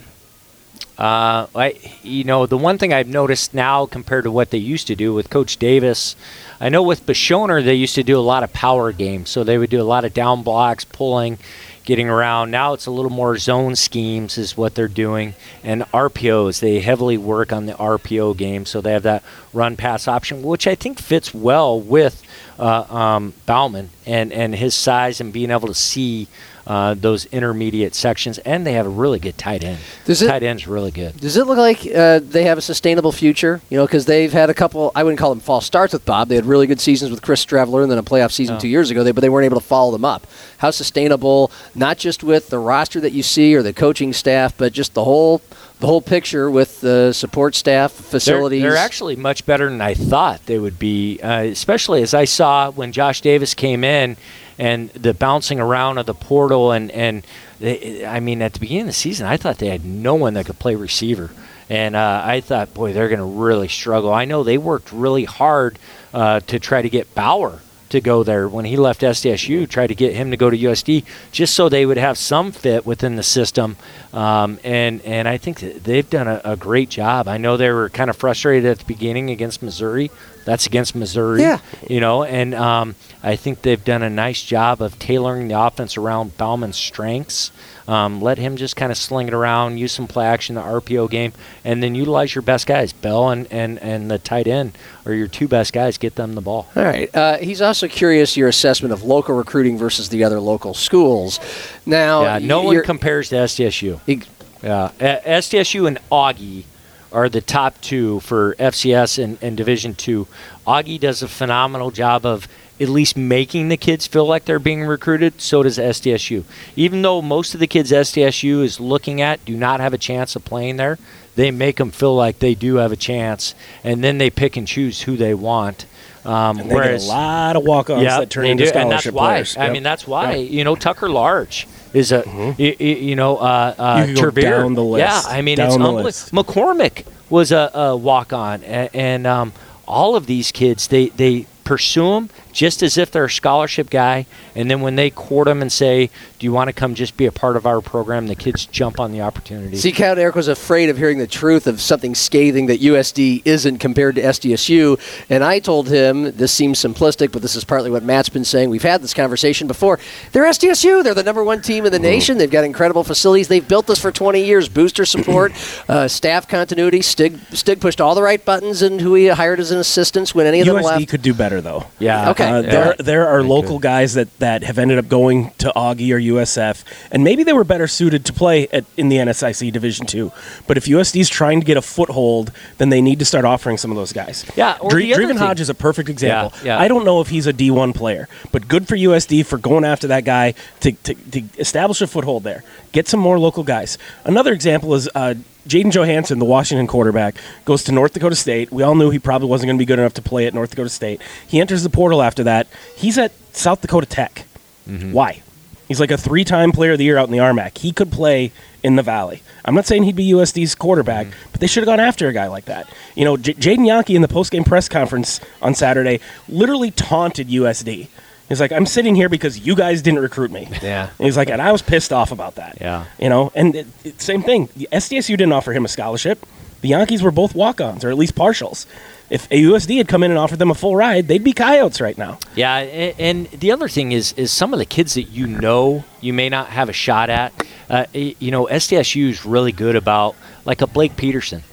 Uh, I, you know, the one thing I've noticed now compared to what they used to do with Coach Davis, I know with Bashoner they used to do a lot of power games, so they would do a lot of down blocks, pulling, getting around. Now it's a little more zone schemes is what they're doing, and RPOs. They heavily work on the RPO game, so they have that run pass option, which I think fits well with uh, um, Bouman and and his size and being able to see. Uh, those intermediate sections, and they have a really good tight end. Does it- tight end's really good. Does it look like uh, they have a sustainable future? You know, because they've had a couple. I wouldn't call them false starts with Bob. They had really good seasons with Chris Streveler, and then a playoff season Oh. two years ago. They, but they weren't able to follow them up. How sustainable? Not just with the roster that you see or the coaching staff, but just the whole the whole picture with the support staff, They're, facilities. they're actually much better than I thought they would be, uh, especially as I saw when Josh Davis came in and the bouncing around of the portal. And, and they, I mean, at the beginning of the season, I thought they had no one that could play receiver. And uh, I thought, boy, they're going to really struggle. I know they worked really hard uh, to try to get Bauer to go there when he left SDSU, tried to get him to go to USD just so they would have some fit within the system. Um, and and I think they've done a, a great job. I know they were kind of frustrated at the beginning against Missouri. That's against Missouri, Yeah. you know. And um, I think they've done a nice job of tailoring the offense around Bouman's strengths. Um, let him just kind of sling it around, use some play action, the RPO game, and then utilize your best guys. Bell and, and, and the tight end are your two best guys. Get them the ball. All right. Uh, he's also curious your assessment of local recruiting versus the other local schools. Now, Yeah, no one compares to SDSU. Ex- Yeah, SDSU and Augie are the top two for FCS and, and Division Two. Augie does a phenomenal job of at least making the kids feel like they're being recruited. So does SDSU. Even though most of the kids SDSU is looking at do not have a chance of playing there, they make them feel like they do have a chance, and then they pick and choose who they want. Um, And they whereas get a lot of walk-ons yeah, that turn into scholarship and that's why. players. I Yep. mean, that's why. Yeah. You know, Tucker Large is a, y- y- you know, uh, uh, You down the list. Yeah, I mean, Down it's unbelievable. McCormick was a, a walk-on, and, and um, all of these kids, they they pursue them just as if they're a scholarship guy, and then when they court them and say, "Do you want to come just be a part of our program?" the kids jump on the opportunity. See, Count Eric was afraid of hearing the truth of something scathing that USD isn't compared to SDSU. And I told him this seems simplistic, but this is partly what Matt's been saying. We've had this conversation before. They're SDSU. They're the number one team in the nation. They've got incredible facilities. They've built this for 20 years. Booster support, uh, staff continuity. Stig, Stig pushed all the right buttons, and who he hired as an assistant when any of them left. USD left. could do better though. yeah, Okay. Okay. Uh, Yeah. there, there are local guys that, that have ended up going to Augie or USF, and maybe they were better suited to play at, in the NSIC Division Two. But if USD is trying to get a foothold, then they need to start offering some of those guys. Yeah, or Dre- the Dreven thing- Hodge is a perfect example. Yeah, yeah. I don't know if he's a D1 player, but good for USD for going after that guy to, to, to establish a foothold there. Get some more local guys. Another example is uh, Jaden Johansson, the Washington quarterback, goes to North Dakota State. We all knew he probably wasn't going to be good enough to play at North Dakota State. He enters the portal after that. He's at South Dakota Tech. Mm-hmm. Why? He's like a three-time player of the year out in the RMAC. He could play in the Valley. I'm not saying he'd be USD's quarterback, Mm-hmm. but they should have gone after a guy like that. You know, J- Jadon Janke in the post-game press conference on Saturday literally taunted USD. He's like, "I'm sitting here because you guys didn't recruit me." Yeah. And he's like, and I was pissed off about that. Yeah. You know, and it, it, same thing. The SDSU didn't offer him a scholarship. The Jankes were both walk-ons, or at least partials. If a USD had come in and offered them a full ride, they'd be coyotes right now. Yeah, a- and the other thing is is some of the kids that you know you may not have a shot at. Uh, you know, SDSU is really good about like a Blake Peterson.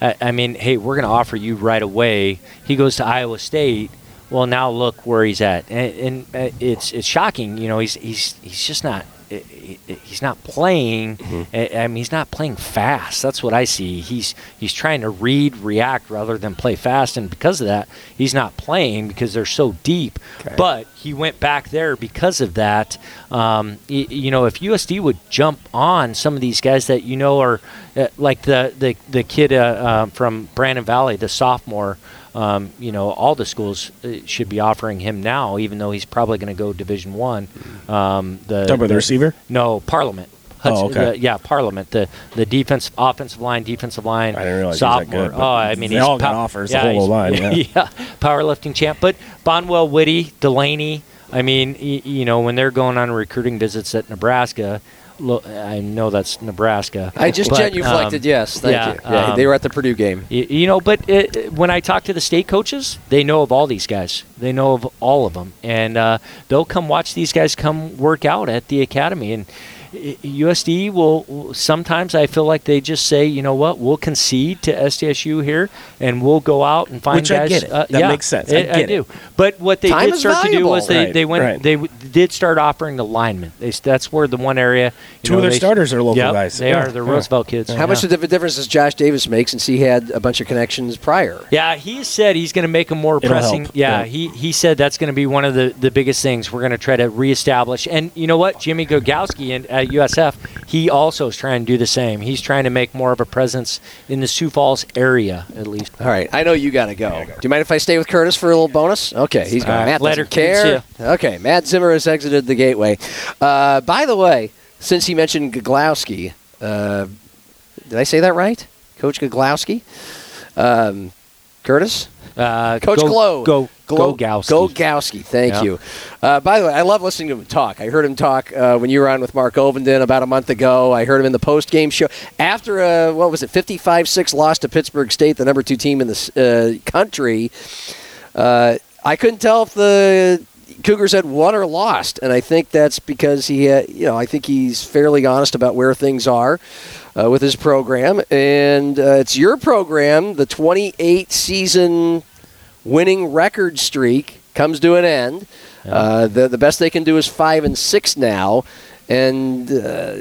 I, I mean, hey, we're going to offer you right away. He goes to Iowa State. Well, now look where he's at, and, and uh, it's it's shocking. You know, he's he's he's just not. he- he- He's not playing. I I mean, he's not playing fast. That's what I see. He's he's trying to read, react rather than play fast, and because of that, he's not playing because they're so deep. But he went back there because of that. Um, you know, if USD would jump on some of these guys that you know are uh, like the the the kid uh, uh, from Brandon Valley, the sophomore. Um, you know, all the schools uh, should be offering him now, even though he's probably going to go Division One. Um, the Talking about the receiver? No, Parliament. Oh, okay. the- yeah, Parliament. The the defense, offensive line, defensive line. I didn't realize he was that sophomore. good, oh, I mean, they he's all got offers, the whole line, yeah. yeah, powerlifting champ. But Bonwell, Whitty, Delaney. I mean, y- you know, when they're going on recruiting visits at Nebraska, lo- I know that's Nebraska. I just but, genuflected. um, yes, thank yeah, you. Yeah, um, they were at the Purdue game. Y- You know, but it, when I talk to the state coaches, they know of all these guys. They know of all of them, and uh, they'll come watch these guys come work out at the academy. And USD will will- sometimes I feel like they just say, you know what, we'll concede to SDSU here, and we'll go out and find Which I guys. get it. uh, That yeah, makes sense. I get do. it. But what they Time did is start to do was they, Right, they went right. they w- did start offering the linemen. They, that's where the one area. you Two know, of their they- starters are local Yep, guys. They Yeah, are. They're yeah. Roosevelt kids. How much of a difference does Josh Davis make since he had a bunch of connections prior? Yeah, he said he's going to make them more It'll pressing. help, Yeah, yeah. he he said that's going to be one of the, the biggest things we're going to try to reestablish. And you know what, Jimmy Gogowski in, at USF, he also is trying to do the same. He's trying to make more of a presence in the Sioux Falls area, at least. All right, I know you got to go. Do you mind if I stay with Kurtiss for a little bonus? Okay, he's going. All right, Matt later, doesn't care. Okay, Matt Zimmer has exited the gateway. Uh, by the way, since he mentioned Gaglowski, uh, did I say that right, Coach Gaglowski? Um, Kurtiss. Uh, Coach go, Glow. Go, Gogowski. Gogowski, thank Yeah. you. Uh, by the way, I love listening to him talk. I heard him talk uh, when you were on with Mark Ovenden about a month ago. I heard him in the post game show after uh, what was it, 55-6 loss to Pittsburg State, the number two team in the uh, country. Uh, I couldn't tell if the Cougars had won or lost, and I think that's because he, had, you know, I think he's fairly honest about where things are uh, with his program, and uh, it's your program, the 28 season winning record streak comes to an end. Uh, the the best they can do is five and six now, and uh,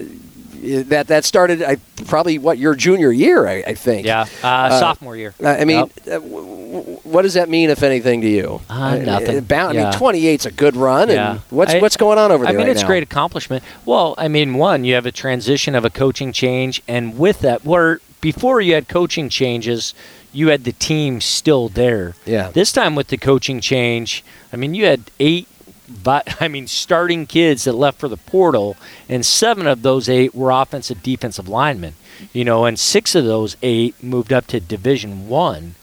that that started I, probably what your junior year, I, I think. Yeah, uh, sophomore year. I I mean, Yep. uh, w- w- what does that mean, if anything, to you? Uh, nothing. bound, I Yeah. mean, 28's a good run. Yeah. And what's I- what's going on over there I mean, right it's now? great accomplishment. Well, I mean, one, you have a transition of a coaching change, and with that, where before you had coaching changes, you had the team still there. Yeah. This time with the coaching change, I mean, you had eight. But I mean, starting kids that left for the portal, and seven of those eight were offensive, defensive linemen. You know, and six of those eight moved up to Division One.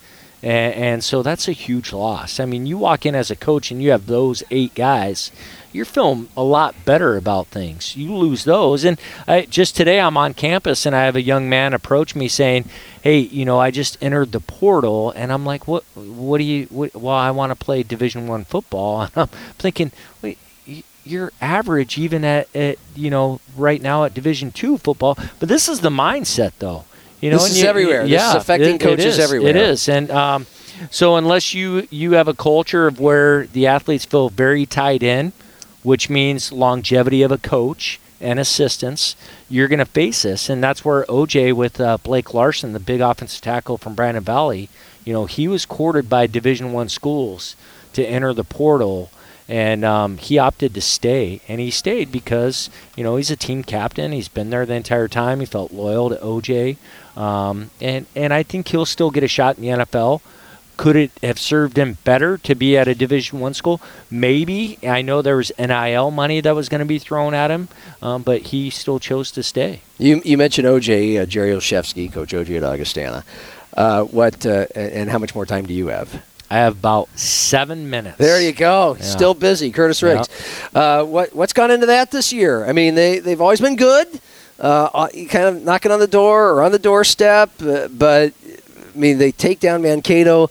And, and so that's a huge loss. I mean, you walk in as a coach and you have those eight guys, you're feeling a lot better about things. You lose those. And I, just today I'm on campus and I have a young man approach me saying, Hey, you know, I just entered the portal. And I'm like, What, what do you, what, well, I want to play Division One football. And I'm thinking, Wait, you're average even at, at you know right now at Division Two football, but this is the mindset though. You know, This is you- everywhere. This is Yeah, affecting it- it coaches is. everywhere. It is, and um, So unless you you have a culture of where the athletes feel very tied in, which means longevity of a coach and assistants, you're going to face this, and that's where OJ with uh, Blake Larson, the big offensive tackle from Brandon Valley, you know, he was courted by Division One schools to enter the portal, and um, he opted to stay, and he stayed because you know he's a team captain. He's been there the entire time. He felt loyal to OJ, um, and and I think he'll still get a shot in the NFL. Could it have served him better to be at a Division One school? Maybe. I know there was NIL money that was going to be thrown at him, um, but he still chose to stay. You, you mentioned OJ, uh, Jerry Olszewski, Coach OJ at Augustana. Uh, what uh, and how much more time do you have? I have about seven minutes. There you go. Yeah. Still busy, Kurtiss Riggs. Uh, what what's gone into that this year? I mean, they they've always been good, uh, kind of knocking on the door or on the doorstep, uh, but I mean, they take down Mankato.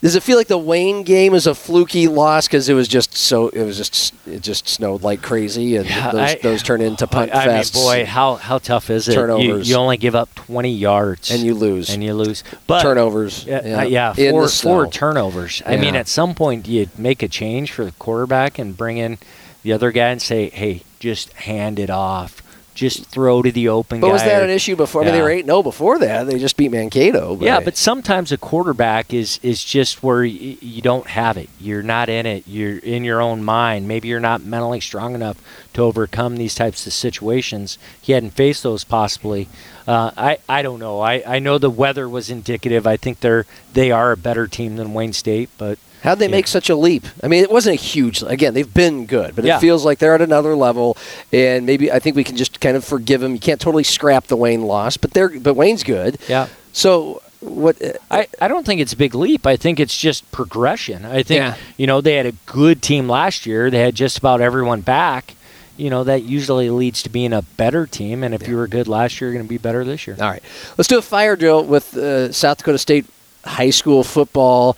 Does it feel like the Wayne game is a fluky loss because it was just so it was just it just snowed like crazy and Yeah, those, I- those turn into punt I, I mean, boy, how how tough is it? You- Turnovers. You, only give up 20 yards and you lose and you lose. But turnovers. Yeah, uh, yeah, four, four turnovers. I mean, at some point, you make a change for the quarterback and bring in the other guy and say, "Hey, just hand it off. Just throw to the open But guy." was that or- an issue before? I mean, they Yeah. were eight zero before that. They just beat Mankato. But Yeah, but sometimes a quarterback is is just where y- you don't have it. You're not in it. You're in your own mind. Maybe you're not mentally strong enough to overcome these types of situations. He hadn't faced those possibly. Uh, I I don't know. I, I know the weather was indicative. I think they're they are a better team than Wayne State, but How'd they Yeah. make such a leap? I mean, it wasn't a huge. Again, they've been good, but Yeah. it feels like they're at another level. And maybe I think we can just kind of forgive them. You can't totally scrap the Wayne loss, but they're but Wayne's good. yeah. So what? uh, I, I don't think it's a big leap. I think it's just progression. I think Yeah. you know they had a good team last year. They had just about everyone back. You know that usually leads to being a better team. And if you were good last year, you're going to be better this year. All right, let's do a fire drill with uh, South Dakota State high school football.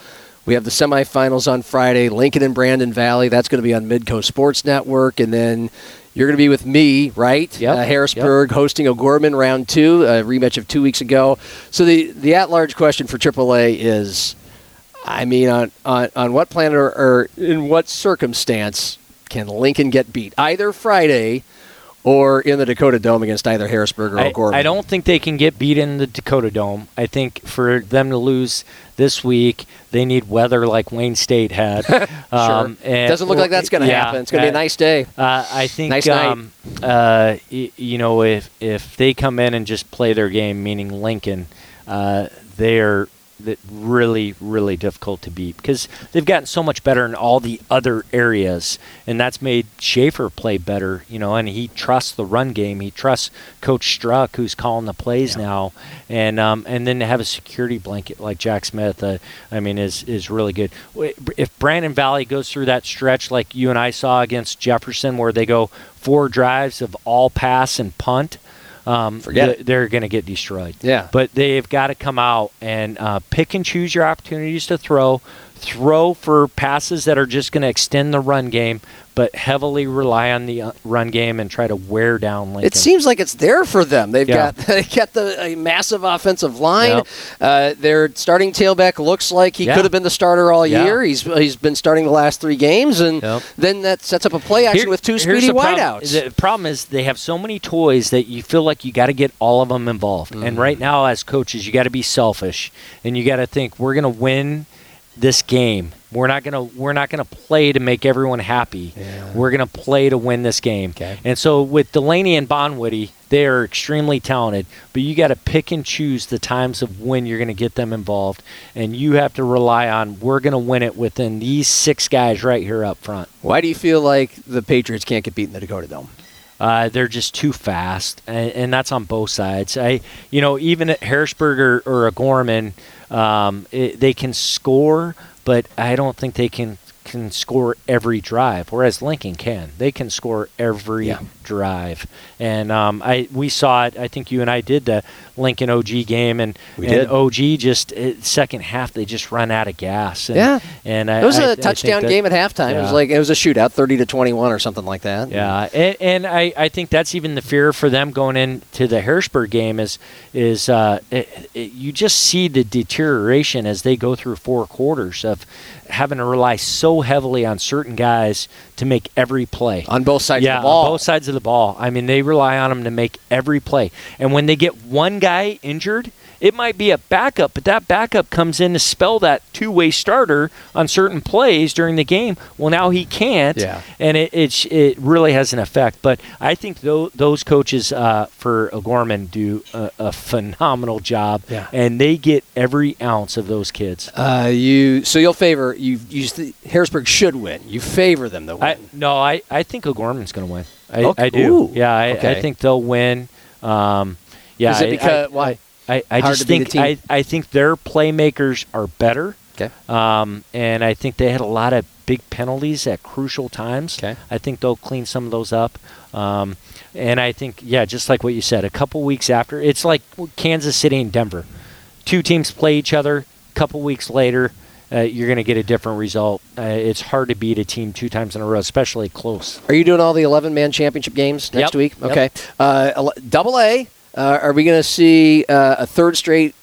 We have the semifinals on Friday. Lincoln and Brandon Valley. That's going to be on Midco Sports Network, and then. You're going to be with me, right? Yep. Uh, Harrisburg hosting O'Gorman round two, a rematch of two weeks ago. So the the at large question for AAA is, I mean, on on, on what planet or, or in what circumstance can Lincoln get beat? Either Friday or in the Dakota Dome against either Harrisburg or I, O'Gorman. I don't think they can get beat in the Dakota Dome. I think for them to lose this week, they need weather like Wayne State had. Um, and- Doesn't look like that's going to yeah, happen. It's going to be a uh, nice day. Uh, I think Nice night. um, uh, y- you know if if they come in and just play their game, meaning Lincoln, uh, they're th- really really difficult to beat because they've gotten so much better in all the other areas, and that's made Schaefer play better. You know, and he trusts the run game. He trusts Coach Struck, who's calling the plays now, and um, and then to have a security blanket like Jack Smith, uh, I mean, is is really good. If Brandon Valley goes through that stretch like you and I saw against Jefferson, where they go four drives of all pass and punt. Um, Forget th-. They're going to get destroyed. Yeah. But they've got to come out and uh, pick and choose your opportunities to throw. Throw for passes that are just going to extend the run game, but heavily rely on the uh, run game and try to wear down Lincoln. It seems like it's there for them. They've Yeah. got they got the a massive offensive line. Yep. Uh, their starting tailback looks like he Yeah. could have been the starter all Yeah. year. He's he's been starting the last three games, and Yep. then that sets up a play action Here- with two speedy the problem. wideouts. The problem is they have so many toys that you feel like you got to get all of them involved. Mm-hmm. And right now, as coaches, you got to be selfish and you got to think we're going to win this game. We're not gonna we're not gonna play to make everyone happy. We're gonna play to win this game. Okay. And so with Delaney and Bonwitty, they are extremely talented, but you got to pick and choose the times of when you're going to get them involved, and you have to rely on we're going to win it within these six guys right here up front. Why do you feel like the Patriots can't get beat in the Dakota Dome? Uh, they're just too fast, and, and that's on both sides. I, you know, even at Harrisburg or, or a Gorman, um, it, they can score, but I don't think they can can score every drive, whereas Lincoln can. They can score every Yeah. drive, and um, I we saw it. I think you and I did the Lincoln OG game, and, and. OG just uh, second half they just run out of gas. And, Yeah. and I, It was I- I a think touchdown that- game at halftime. It was like it was a shootout, thirty to twenty-one or something like that. Yeah, and, and I, I think that's even the fear for them going into the Harrisburg game is is uh, it, it, you just see the deterioration as they go through four quarters of having to rely so heavily on certain guys to make every play. on both sides yeah, of the ball. on both sides of the ball. I mean, they rely on them to make every play. And when they get one guy injured, it might be a backup, but that backup comes in to spell that two-way starter on certain plays during the game. Well, now he can't, Yeah. and it it's, it really has an effect. But I think tho- those coaches uh, for O'Gorman do a, a phenomenal job, Yeah. and they get every ounce of those kids. Uh, you so you'll favor you. You th- Harrisburg should win. You favor them to win. I, no, I, I think O'Gorman's going to win. I, Okay. I do. Ooh. Yeah, I, Okay. I think they'll win. Um, yeah, Is it I- because- I, why? I, I just to beat a think? I, I think their playmakers are better. Okay. Um, and I think they had a lot of big penalties at crucial times. Okay. I think they'll clean some of those up. Um, and I think, yeah, just like what you said, a couple weeks after, it's like Kansas City and Denver. Two teams play each other. A couple weeks later, uh, you're going to get a different result. Uh, it's hard to beat a team two times in a row, especially close. Are you doing all the eleven-man championship games next Yep. week? Yep. Okay. Uh, double A. Uh, are we going to see uh, a third straight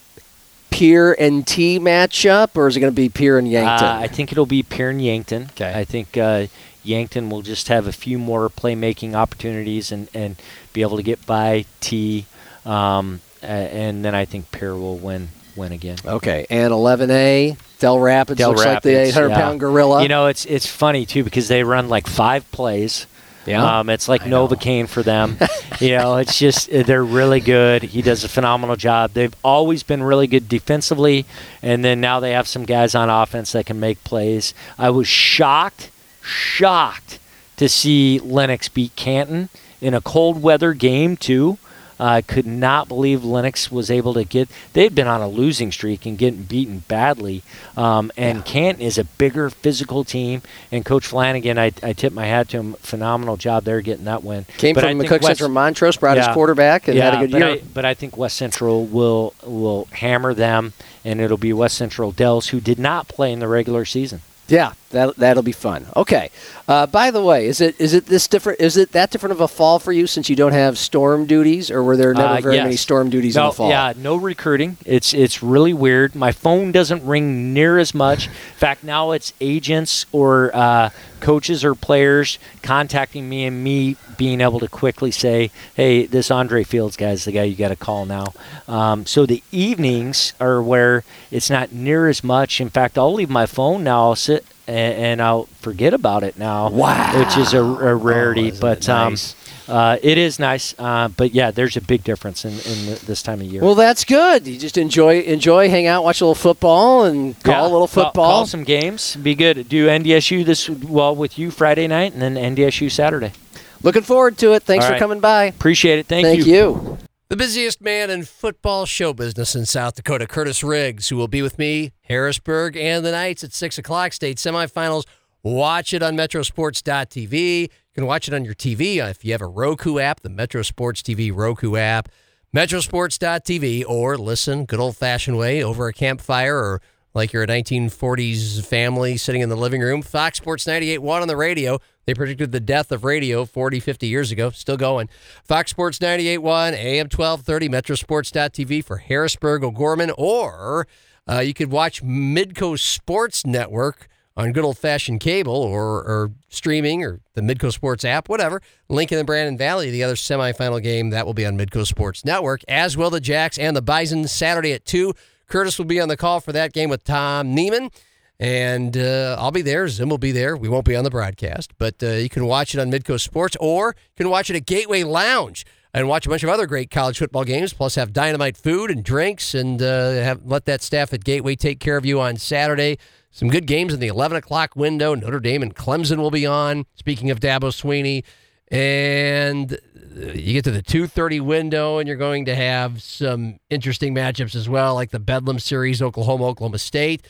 Pierre and T matchup, or is it going to be Pierre and Yankton? Uh, I think it'll be Pierre and Yankton. Okay. I think uh, Yankton will just have a few more playmaking opportunities and, and be able to get by T. Um, and then I think Pierre will win win again. okay. And eleven A. Dell Rapids Dell looks like the Rapids, 800 yeah. pound gorilla. You know, it's it's funny too because they run like five plays. Yeah. Um, it's like I know. Novocaine for them. you know, it's just uh, they're really good. He does a phenomenal job. They've always been really good defensively, and then now they have some guys on offense that can make plays. I was shocked, shocked to see Lennox beat Canton in a cold weather game too. I could not believe Lennox was able to get. They'd been on a losing streak and getting beaten badly. Um, and Canton is a bigger physical team. And Coach Flanagan, I, I tip my hat to him. Phenomenal job there getting that win. Came But from McCook Central Montrose, brought his quarterback, and yeah, had a good but year. I, but I think West Central will will hammer them, and it'll be West Central Dells who did not play in the regular season. Yeah, that that'll be fun. Okay. Uh, by the way, is it is it this different? Is it that different of a fall for you since you don't have storm duties, or were there never Uh, very yes. many storm duties no, in the fall? Yeah, no recruiting. It's it's really weird. My phone doesn't ring near as much. In fact, now it's agents or uh, coaches or players contacting me and me being able to quickly say, "Hey, this Andre Fields guy's the guy you got to call now." Um, so the evenings are where it's not near as much. In fact, I'll leave my phone now. I'll sit and, and I'll forget about it now. Wow. which is a, a rarity. Oh, but it um, uh, it is nice, uh, but yeah, there's a big difference in, in the, this time of year. Well, that's good. You just enjoy enjoy, hang out, watch a little football, and call Yeah, a little football. Call, some games. Be good. Do NDSU this well with you Friday night, and then NDSU Saturday. Looking forward to it. Thanks All for coming by. Appreciate it. Thank, Thank you. The busiest man in football show business in South Dakota, Kurtiss Riggs, who will be with me, Harrisburg, and the Knights at 6 o'clock, state semifinals. Watch it on metrosports.tv. You can watch it on your TV uh, if you have a Roku app, the Metro Sports TV Roku app, metrosports.tv, or listen good old fashioned way over a campfire or like you're a 1940s family sitting in the living room. Fox Sports 98.1 on the radio. They predicted the death of radio 40, 50 years ago. Still going. Fox Sports 98.1, AM 1230, metrosports.tv for Harrisburg, O'Gorman, or uh, you could watch Midco Sports Network on good old fashioned cable or, or streaming or the Midco Sports app, whatever. Lincoln and Brandon Valley, the other semifinal game, that will be on Midco Sports Network, as will the Jacks and the Bison Saturday at 2. Kurtiss will be on the call for that game with Tom Neiman. And uh, I'll be there. Zim will be there. We won't be on the broadcast, but uh, you can watch it on Midco Sports or you can watch it at Gateway Lounge and watch a bunch of other great college football games, plus have dynamite food and drinks and uh, have let that staff at Gateway take care of you on Saturday. Some good games in the 11 o'clock window. Notre Dame and Clemson will be on. Speaking of Dabo Swinney, and you get to the 2:30 window, and you're going to have some interesting matchups as well, like the Bedlam series, Oklahoma, Oklahoma State.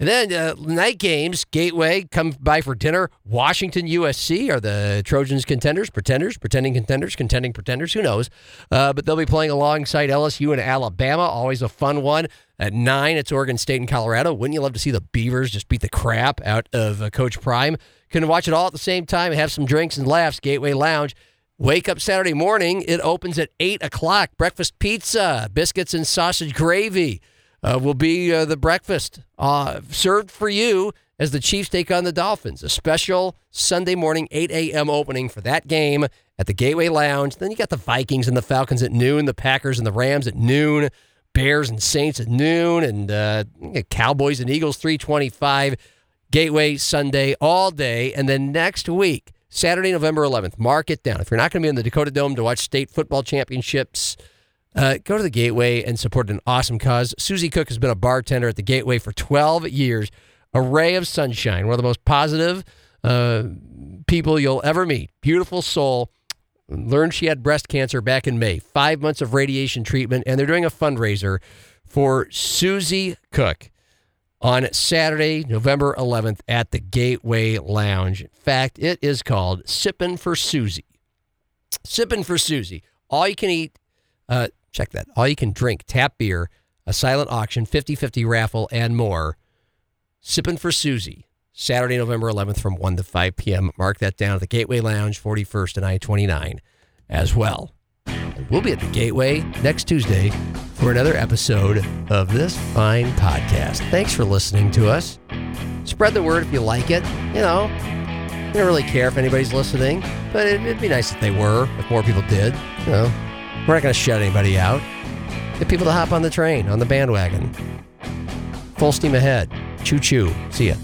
And then uh, night games, Gateway come by for dinner. Washington, USC are the Trojans contenders, pretenders, pretending contenders, contending pretenders. Who knows? Uh, but they'll be playing alongside LSU and Alabama. Always a fun one. At nine, it's Oregon State and Colorado. Wouldn't you love to see the Beavers just beat the crap out of uh, Coach Prime? Can watch it all at the same time and have some drinks and laughs. Gateway Lounge. Wake up Saturday morning. It opens at 8 o'clock. Breakfast pizza, biscuits and sausage gravy uh, will be uh, the breakfast uh, served for you as the Chiefs take on the Dolphins. A special Sunday morning 8 a.m. opening for that game at the Gateway Lounge. Then you got the Vikings and the Falcons at noon, the Packers and the Rams at noon, Bears and Saints at noon, and uh, Cowboys and Eagles 325. Gateway Sunday all day, and then next week. Saturday, November 11th. Mark it down. If you're not going to be in the Dakota Dome to watch state football championships, uh, go to the Gateway and support an awesome cause. Susie Cook has been a bartender at the Gateway for 12 years. A ray of sunshine, one of the most positive uh, people you'll ever meet. Beautiful soul. Learned she had breast cancer back in May. Five months of radiation treatment, and they're doing a fundraiser for Susie Cook on Saturday, November 11th at the Gateway Lounge. In fact, it is called Sippin' for Susie. Sippin' for Susie. All you can eat, uh, check that, all you can drink, tap beer, a silent auction, 50 50 raffle, and more. Sippin' for Susie. Saturday, November 11th from 1 to 5 p.m. Mark that down at the Gateway Lounge, 41st and I 29 as well. We'll be at the Gateway next Tuesday for another episode of this fine podcast. Thanks for listening to us. Spread the word if you like it. You know, I don't really care if anybody's listening, but it, would be nice if they were, if more people did. You know, we're not going to shut anybody out. Get people to hop on the train, on the bandwagon. Full steam ahead. Choo choo. See ya.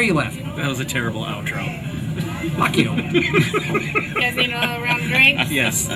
Are you laughing? That was a terrible outro. Fuck you. You guys need a round of drinks? Yes.